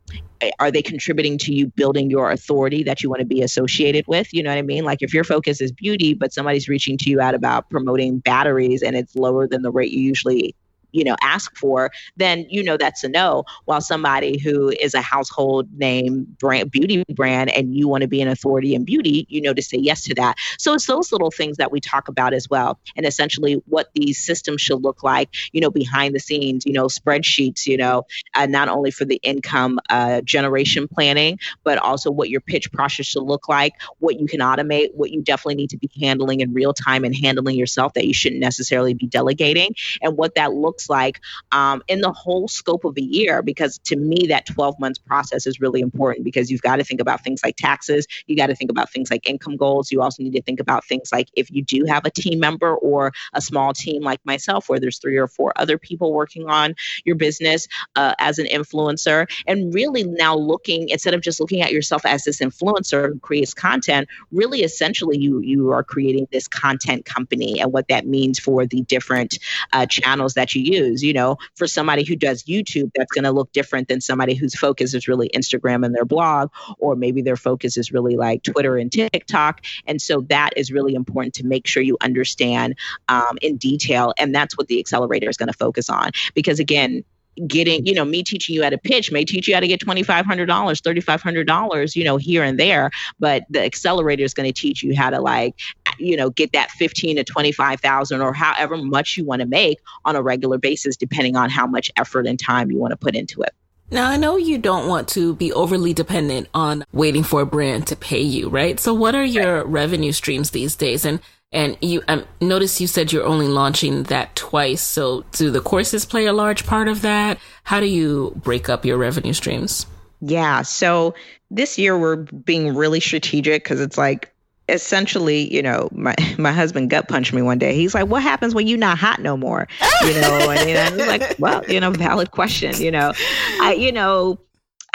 are they contributing to you building your authority that you want to be associated with? You know what i mean? Like if your focus is beauty but somebody's reaching to you out about promoting batteries and it's lower than the rate you usually you know ask for then you know that's a no. While somebody who is a household name brand beauty brand and you want to be an authority in beauty you know to say yes to that. So it's those little things that we talk about as well and essentially what these systems should look like you know behind the scenes you know spreadsheets you know uh, not only for the income uh, generation planning but also what your pitch process should look like what you can automate what you definitely need to be handling in real time and handling yourself that you shouldn't necessarily be delegating and what that looks like um, in the whole scope of a year. Because to me, that 12 months process is really important because you've got to think about things like taxes, you got to think about things like income goals. You also need to think about things like if you do have a team member or a small team like myself, where there's three or four other people working on your business uh, as an influencer, and really now looking instead of just looking at yourself as this influencer who creates content, really essentially you you are creating this content company and what that means for the different uh, channels that you use You know, for somebody who does YouTube, that's going to look different than somebody whose focus is really Instagram and their blog, or maybe their focus is really like Twitter and TikTok. And so that is really important to make sure you understand um, in detail. And that's what the accelerator is going to focus on. Because again, getting, you know, me teaching you how to pitch may teach you how to get $2,500, $3,500, you know, here and there. But the accelerator is going to teach you how to like, you know, get that 15 to 25,000 or however much you want to make on a regular basis, depending on how much effort and time you want to put into it. Now, I know you don't want to be overly dependent on waiting for a brand to pay you, right? So what are your revenue streams these days? And and you um, notice you said you're only launching that twice. So do the courses play a large part of that? How do you break up your revenue streams? Yeah. So this year we're being really strategic because it's like essentially, you know, my my husband gut punched me one day. He's like, "What happens when you're not hot no more?" You know, and I was like, "Well, you know, valid question." You know, I, you know,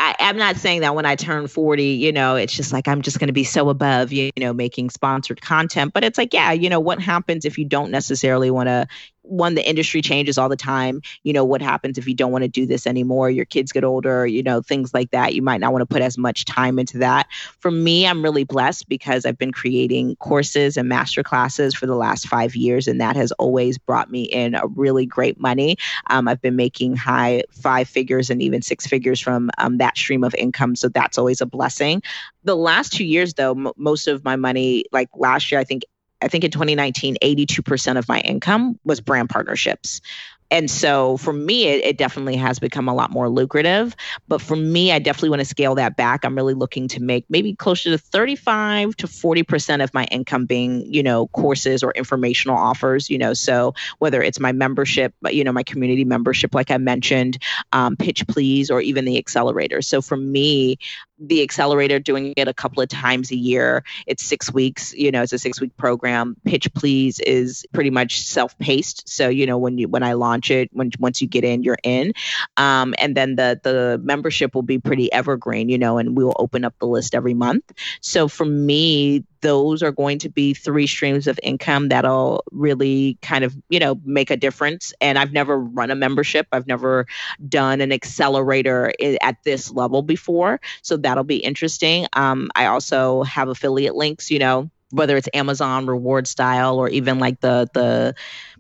I, am not saying that when I turn 40, you know, it's just like I'm just going to be so above, you know, making sponsored content. But it's like, yeah, you know, what happens if you don't necessarily want to, one the industry changes all the time. You know what happens if you don't want to do this anymore? Your kids get older you know things like that. You might not want to put as much time into that. For me i'm really blessed because i've been creating courses and master classes for the last five years and that has always brought me in a really great money. Um, i've been making high five figures and even six figures from um, that stream of income so that's always a blessing. The last two years though m- most of my money like last year i think I think in 2019, 82% of my income was brand partnerships. And so for me it, it, definitely has become a lot more lucrative. But for me i definitely want to scale that back. I'm really looking to make maybe closer to 35 to 40% of my income being you know courses or informational offers you know. So whether it's my membership you know my community membership like i mentioned um, pitch please or even the accelerator. So for me the accelerator doing it a couple of times a year. It's six weeks you know it's a six week program. Pitch please is pretty much self-paced. So you know when you when i launch it when once you get in you're in. Um, and then the the membership will be pretty evergreen you know and we'll open up the list every month. So for me those are going to be three streams of income that'll really kind of you know make a difference. And i've never run a membership. I've never done an accelerator at this level before. So that'll be interesting. Um, i also have affiliate links you know whether it's amazon RewardStyle or even like the the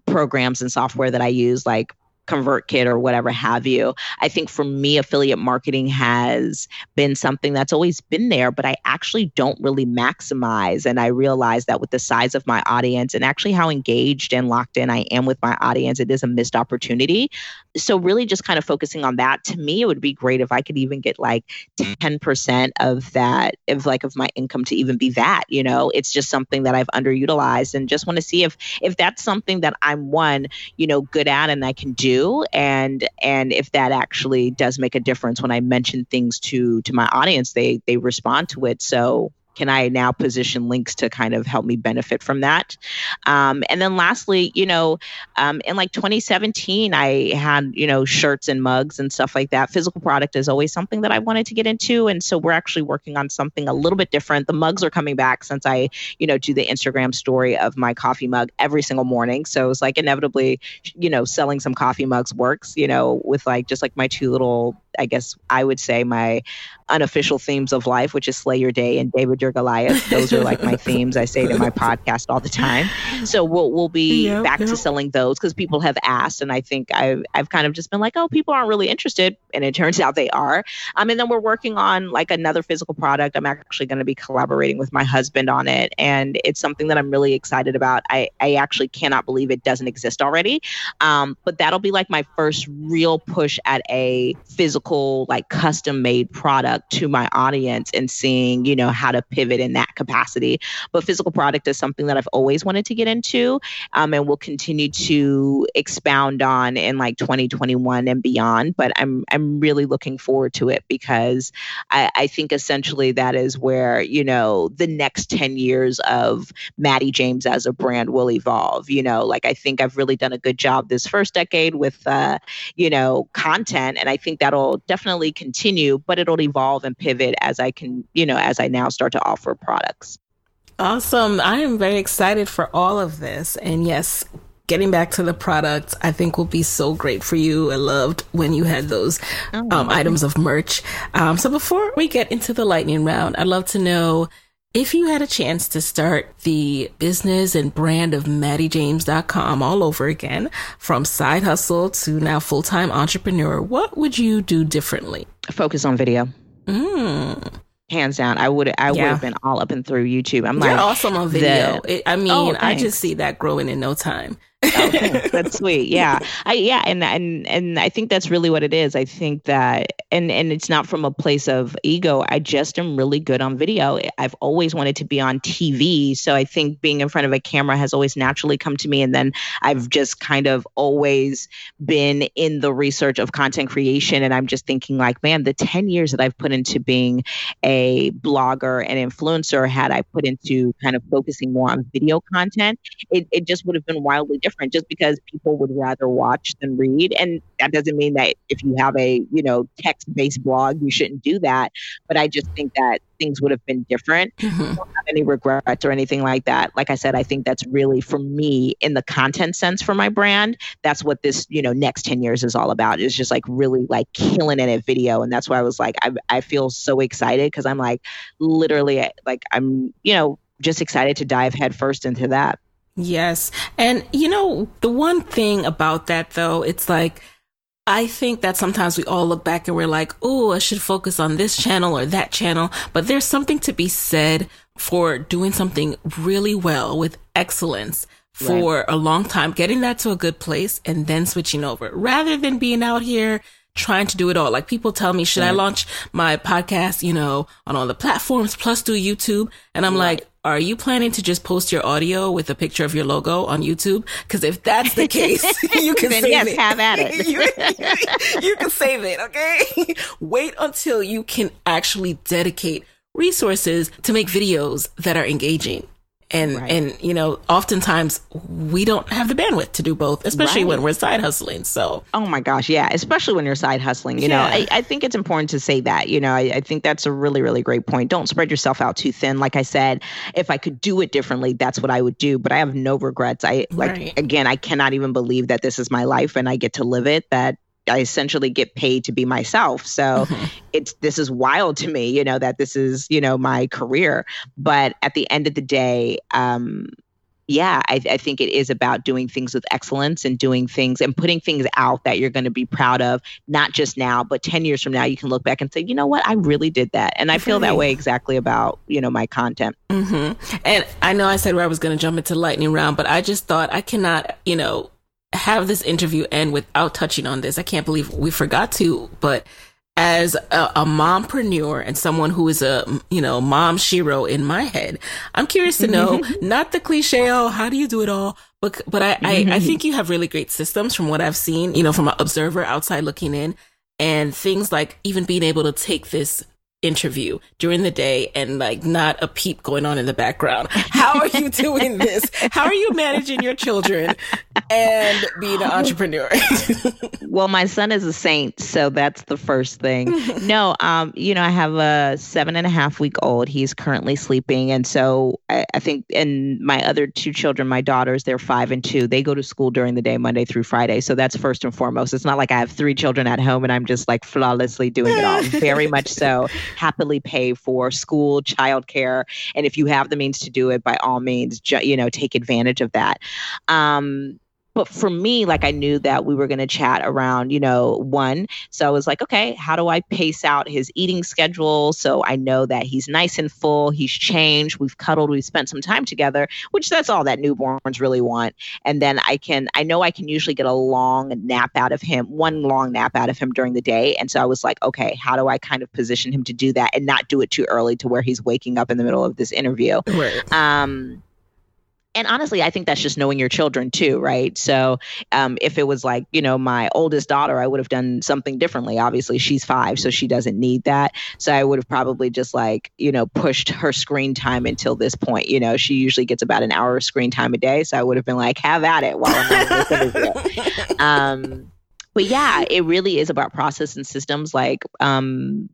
programs and software that i use like ConvertKit or whatever have you. I think for me, affiliate marketing has been something that's always been there, but I actually don't really maximize. And I realize that with the size of my audience and actually how engaged and locked in I am with my audience, it is a missed opportunity. So, really, just kind of focusing on that to me, it would be great if I could even get like 10% of that, of like of my income to even be that. You know, it's just something that I've underutilized and just want to see if if that's something that I'm one, you know, good at and I can do and and if that actually does make a difference when i mention things to to my audience they they respond to it. So can I now position links to kind of help me benefit from that? Um, and then lastly, you know, um, in like 2017, I had, you know, shirts and mugs and stuff like that. Physical product is always something that I wanted to get into. And so we're actually working on something a little bit different. The mugs are coming back since I, you know, do the Instagram story of my coffee mug every single morning. So it's like inevitably, you know, selling some coffee mugs works, you know, with like just like my two little I guess I would say my unofficial themes of life, which is Slay Your Day and David Your Goliath. Those are like my themes I say to my podcast all the time. So we'll we'll be yep, back yep. to selling those because people have asked, and I think I've I've kind of just been like, oh, people aren't really interested, and it turns out they are. Um, and then we're working on like another physical product. I'm actually going to be collaborating with my husband on it, and it's something that I'm really excited about. I I actually cannot believe it doesn't exist already. Um, but that'll be like my first real push at a physical physical like custom made product to my audience and seeing you know how to pivot in that capacity. But physical product is something that i've always wanted to get into um, and will continue to expound on in like 2021 and beyond. But i'm i'm really looking forward to it because i, I think essentially that is where you know the next 10 years of Mattie James as a brand will evolve you know? Like i think i've really done a good job this first decade with uh, you know content and i think that'll definitely continue, but it'll evolve and pivot as I can, you know, as I now start to offer products. Awesome. I am very excited for all of this. And yes, getting back to the products, I think will be so great for you. I loved when you had those oh, um, items of merch. Um, so before we get into the lightning round, I'd love to know if you had a chance to start the business and brand of MattieJames.com all over again, from side hustle to now full time entrepreneur, what would you do differently? Focus on video. Mm. Hands down, I would I yeah. would have been all up and through YouTube. I'm You're like awesome on video. The, it, I mean, oh, I just see that growing in no time. Oh, that's sweet. Yeah. I yeah, and and and I think that's really what it is. I think that and and it's not from a place of ego. I just am really good on video. I've always wanted to be on TV, so I think being in front of a camera has always naturally come to me and then I've just kind of always been in the research of content creation and I'm just thinking like, man, the 10 years that I've put into being a blogger and influencer had I put into kind of focusing more on video content, it, it just would have been wildly different different just because people would rather watch than read. And that doesn't mean that if you have a, you know, text based blog, you shouldn't do that. But I just think that things would have been different. Mm-hmm. I don't have any regrets or anything like that. Like I said, I think that's really for me in the content sense for my brand. That's what this, you know, next 10 years is all about. Is just like really like killing it at video. And that's why I was like, I, I feel so excited because I'm like literally like I'm, you know, just excited to dive headfirst into that. Yes. And you know, the one thing about that though, it's like, I think that sometimes we all look back and we're like, oh, I should focus on this channel or that channel. But there's something to be said for doing something really well with excellence for right. a long time, getting that to a good place and then switching over rather than being out here trying to do it all. Like people tell me, should right. I launch my podcast, you know, on all the platforms plus do YouTube? And I'm right. like, are you planning to just post your audio with a picture of your logo on YouTube? Because if that's the case, you can save yes, it. have at it. you, you can save it. Okay. Wait until you can actually dedicate resources to make videos that are engaging and right. and you know oftentimes we don't have the bandwidth to do both especially right. when we're side hustling so oh my gosh yeah especially when you're side hustling you yeah. know I, I think it's important to say that you know I, I think that's a really really great point don't spread yourself out too thin like i said if i could do it differently that's what i would do but i have no regrets i like right. again i cannot even believe that this is my life and i get to live it that I essentially get paid to be myself. So mm-hmm. it's this is wild to me, you know, that this is, you know, my career. But at the end of the day, um, yeah, I, I, think it is about doing things with excellence and doing things and putting things out that you're going to be proud of, not just now, but 10 years from now, you can look back and say, you know what, I really did that. And I feel that way exactly about, you know, my content. Mm-hmm. And I know I said where I was going to jump into lightning round, but I just thought I cannot, you know, have this interview end without touching on this. I can't believe we forgot to, but as a, a mompreneur and someone who is a, you know, mom shero in my head, I'm curious to know, not the cliche, oh, how do you do it all? But, but I, I, I think you have really great systems from what I've seen, you know, from an observer outside looking in and things like even being able to take this interview during the day and like not a peep going on in the background. How are you doing this? How are you managing your children and being an entrepreneur? well, my son is a saint, so that's the first thing. No, um, you know, I have a seven and a half week old. He's currently sleeping. And so I, I think, and my other two children, my daughters, they're five and two. They go to school during the day, Monday through Friday. So that's first and foremost. It's not like I have three children at home and I'm just like flawlessly doing it all. Very much so happily pay for school, childcare, and if you have the means to do it, by all means, you know, take advantage of that. Um, but for me like i knew that we were going to chat around you know one. So i was like okay how do i pace out his eating schedule so i know that he's nice and full he's changed we've cuddled we've spent some time together which that's all that newborns really want. And then i can i know i can usually get a long nap out of him one long nap out of him during the day. And so i was like okay how do i kind of position him to do that and not do it too early to where he's waking up in the middle of this interview? Right. um and honestly, I think that's just knowing your children too, right? So, um, if it was like, you know, my oldest daughter, I would have done something differently. Obviously, she's five, so she doesn't need that. So, I would have probably just like, you know, pushed her screen time until this point. You know, she usually gets about an hour of screen time a day. So, I would have been like, have at it while I'm on um, but yeah, it really is about process and systems. Like, um,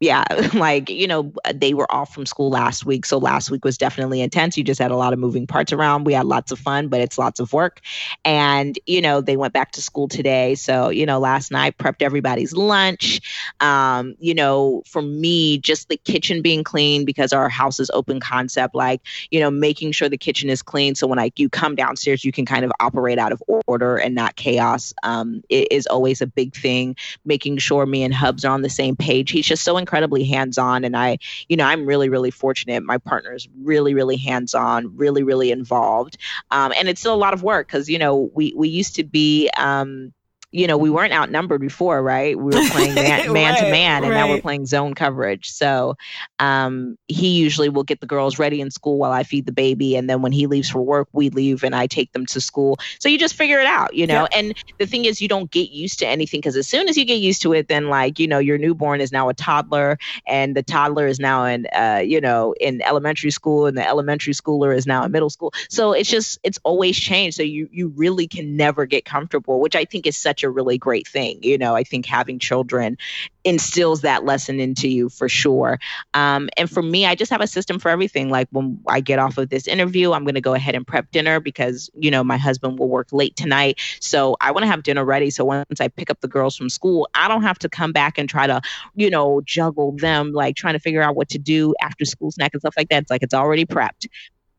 yeah, like, you know, they were off from school last week. So last week was definitely intense. You just had a lot of moving parts around. We had lots of fun, but it's lots of work. And, you know, they went back to school today. So, you know, last night prepped everybody's lunch. Um, you know, for me, just the kitchen being clean because our house is open concept, like, you know, making sure the kitchen is clean. So when like you come downstairs, you can kind of operate out of order and not chaos um, is always a big thing. Making sure me and Hubs are on the same page. He's just so incredibly hands on. And I, you know, I'm really, really fortunate. My partner is really, really hands on, really, really involved. Um, and it's still a lot of work because, you know, we, we used to be, um, you know, we weren't outnumbered before, right? We were playing man, man right, to man, and right. now we're playing zone coverage. So um, he usually will get the girls ready in school while I feed the baby. And then when he leaves for work, we leave and I take them to school. So you just figure it out, you know? Yep. And the thing is, you don't get used to anything because as soon as you get used to it, then like, you know, your newborn is now a toddler and the toddler is now in, uh, you know, in elementary school and the elementary schooler is now in middle school. So it's just, it's always changed. So you, you really can never get comfortable, which I think is such a a really great thing. You know, I think having children instills that lesson into you for sure. Um, and for me, I just have a system for everything. Like when I get off of this interview, I'm going to go ahead and prep dinner because, you know, my husband will work late tonight. So I want to have dinner ready. So once I pick up the girls from school, I don't have to come back and try to, you know, juggle them, like trying to figure out what to do after school snack and stuff like that. It's like it's already prepped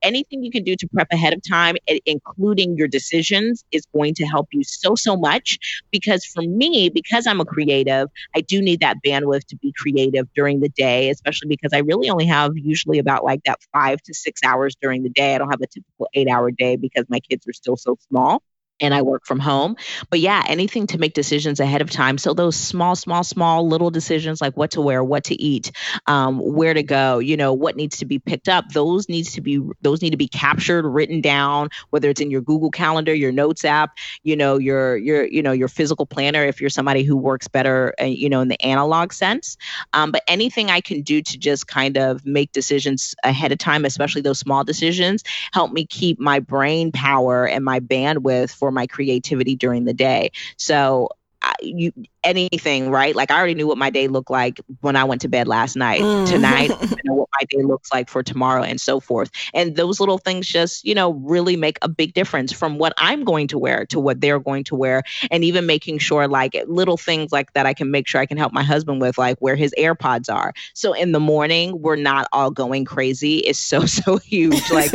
anything you can do to prep ahead of time, including your decisions, is going to help you so, so much. Because for me, because I'm a creative, I do need that bandwidth to be creative during the day, especially because I really only have usually about like that five to six hours during the day. I don't have a typical eight hour day because my kids are still so small and I work from home. But yeah, anything to make decisions ahead of time. So those small, small, small little decisions like what to wear, what to eat, um, where to go, you know, what needs to be picked up. Those needs to be those need to be captured, written down, whether it's in your Google Calendar, your Notes app, you know, your your you know your physical planner if you're somebody who works better, uh, you know, in the analog sense. Um, but anything I can do to just kind of make decisions ahead of time, especially those small decisions, help me keep my brain power and my bandwidth for for my creativity during the day. So you anything, right? Like I already knew what my day looked like when I went to bed last night. Mm. Tonight, I know what my day looks like for tomorrow and so forth. And those little things just, you know, really make a big difference from what I'm going to wear to what they're going to wear. And even making sure like little things like that I can make sure I can help my husband with, like where his AirPods are. So in the morning, we're not all going crazy. It's so, so huge. Like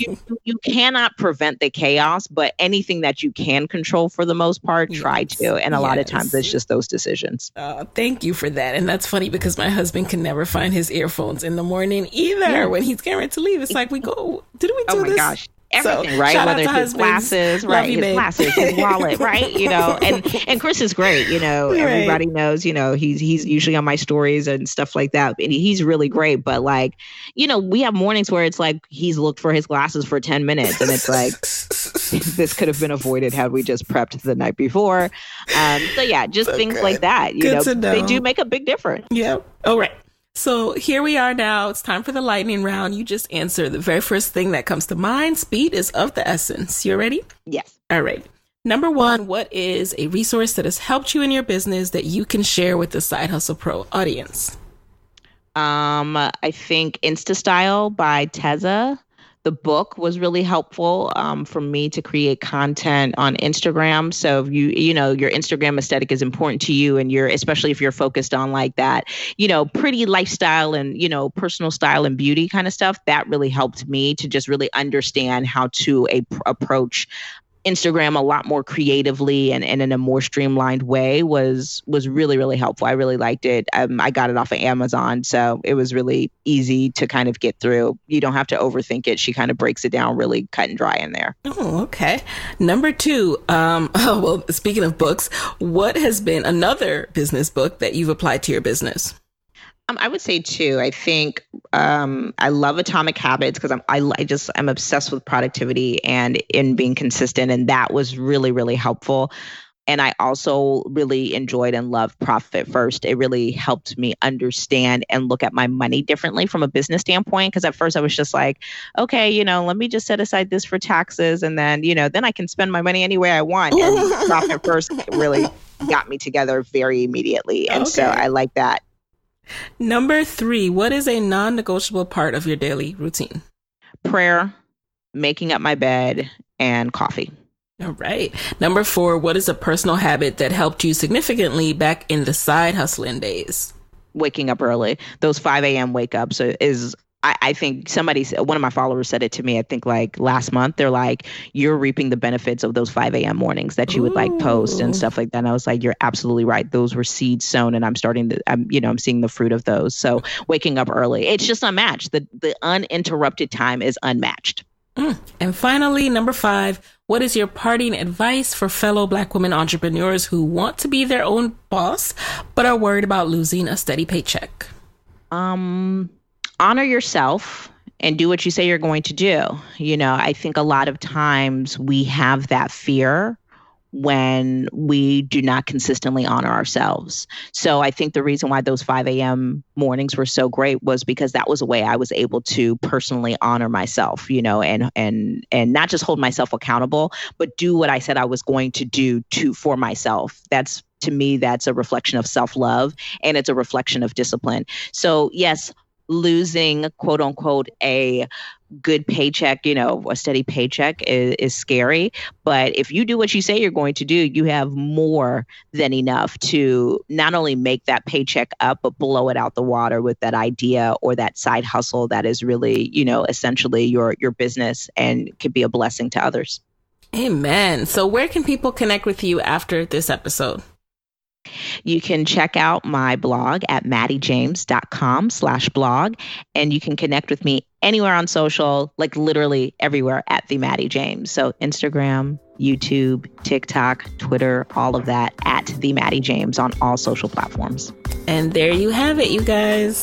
you, you cannot prevent the chaos, but anything that you can control for the most part, try yes. to. And a lot of times it's just those decisions. Uh, thank you for that. And that's funny because my husband can never find his earphones in the morning either. Yeah. When he's getting ready to leave, it's like we go. Did we do this? oh my this? Gosh everything, so, right? Whether it's his glasses, right? His babe. glasses, his wallet, right? You know, and and Chris is great. You know, right. everybody knows. You know, he's he's usually on my stories and stuff like that, and he's really great. But like, you know, we have mornings where it's like he's looked for his glasses for ten minutes, and it's like this could have been avoided had we just prepped the night before. Um, so yeah, just okay. things like that. You know, know, they do make a big difference. Yep. All right. So here we are now. It's time for the lightning round. You just answer the very first thing that comes to mind. Speed is of the essence. You ready? Yes. All right. Number one, what is a resource that has helped you in your business that you can share with the Side Hustle Pro audience? Um, I think InstaStyle by Tezza the book was really helpful um, for me to create content on Instagram. So if you you know your Instagram aesthetic is important to you, and you're especially if you're focused on like that, you know, pretty lifestyle and you know personal style and beauty kind of stuff. That really helped me to just really understand how to a, approach Instagram a lot more creatively and, and in a more streamlined way was was really really helpful. I really liked it. Um, I got it off of Amazon, so it was really easy to kind of get through. You don't have to overthink it. She kind of breaks it down really cut and dry in there. Oh, okay. Number two. Um, oh, well, speaking of books, what has been another business book that you've applied to your business? Um, I would say two. I think um, I love Atomic Habits because I'm I, I just I'm obsessed with productivity and in being consistent, and that was really really helpful. And I also really enjoyed and loved Profit First. It really helped me understand and look at my money differently from a business standpoint. Because at first I was just like, okay, you know, let me just set aside this for taxes, and then you know, then I can spend my money any way I want. And Profit First really got me together very immediately, and okay. so I like that. Number three, what is a non negotiable part of your daily routine? Prayer, making up my bed, and coffee. All right. Number four, what is a personal habit that helped you significantly back in the side hustling days? Waking up early. Those 5 a.m. wake ups is I, I think somebody, one of my followers said it to me, I think like last month, they're like, you're reaping the benefits of those 5 a.m. mornings that you would like post and stuff like that. And I was like, you're absolutely right. Those were seeds sown and I'm starting to, I'm, you know, I'm seeing the fruit of those. So waking up early, it's just unmatched. The, the uninterrupted time is unmatched. Mm. And finally, number five, what is your parting advice for fellow Black women entrepreneurs who want to be their own boss, but are worried about losing a steady paycheck? Um, honor yourself and do what you say you're going to do. You know, I think a lot of times we have that fear when we do not consistently honor ourselves. So I think the reason why those 5 a.m. mornings were so great was because that was a way I was able to personally honor myself, you know, and and and not just hold myself accountable, but do what I said I was going to do to for myself. That's to me that's a reflection of self-love and it's a reflection of discipline. So yes, losing quote unquote a good paycheck, you know, a steady paycheck is, is scary. But if you do what you say you're going to do, you have more than enough to not only make that paycheck up, but blow it out the water with that idea or that side hustle that is really, you know, essentially your your business and could be a blessing to others. Amen. So where can people connect with you after this episode? You can check out my blog at mattiejames.com slash blog, and you can connect with me anywhere on social, like literally everywhere at the Mattie James. So Instagram, YouTube, TikTok, Twitter, all of that at the Mattie James on all social platforms. And there you have it, you guys.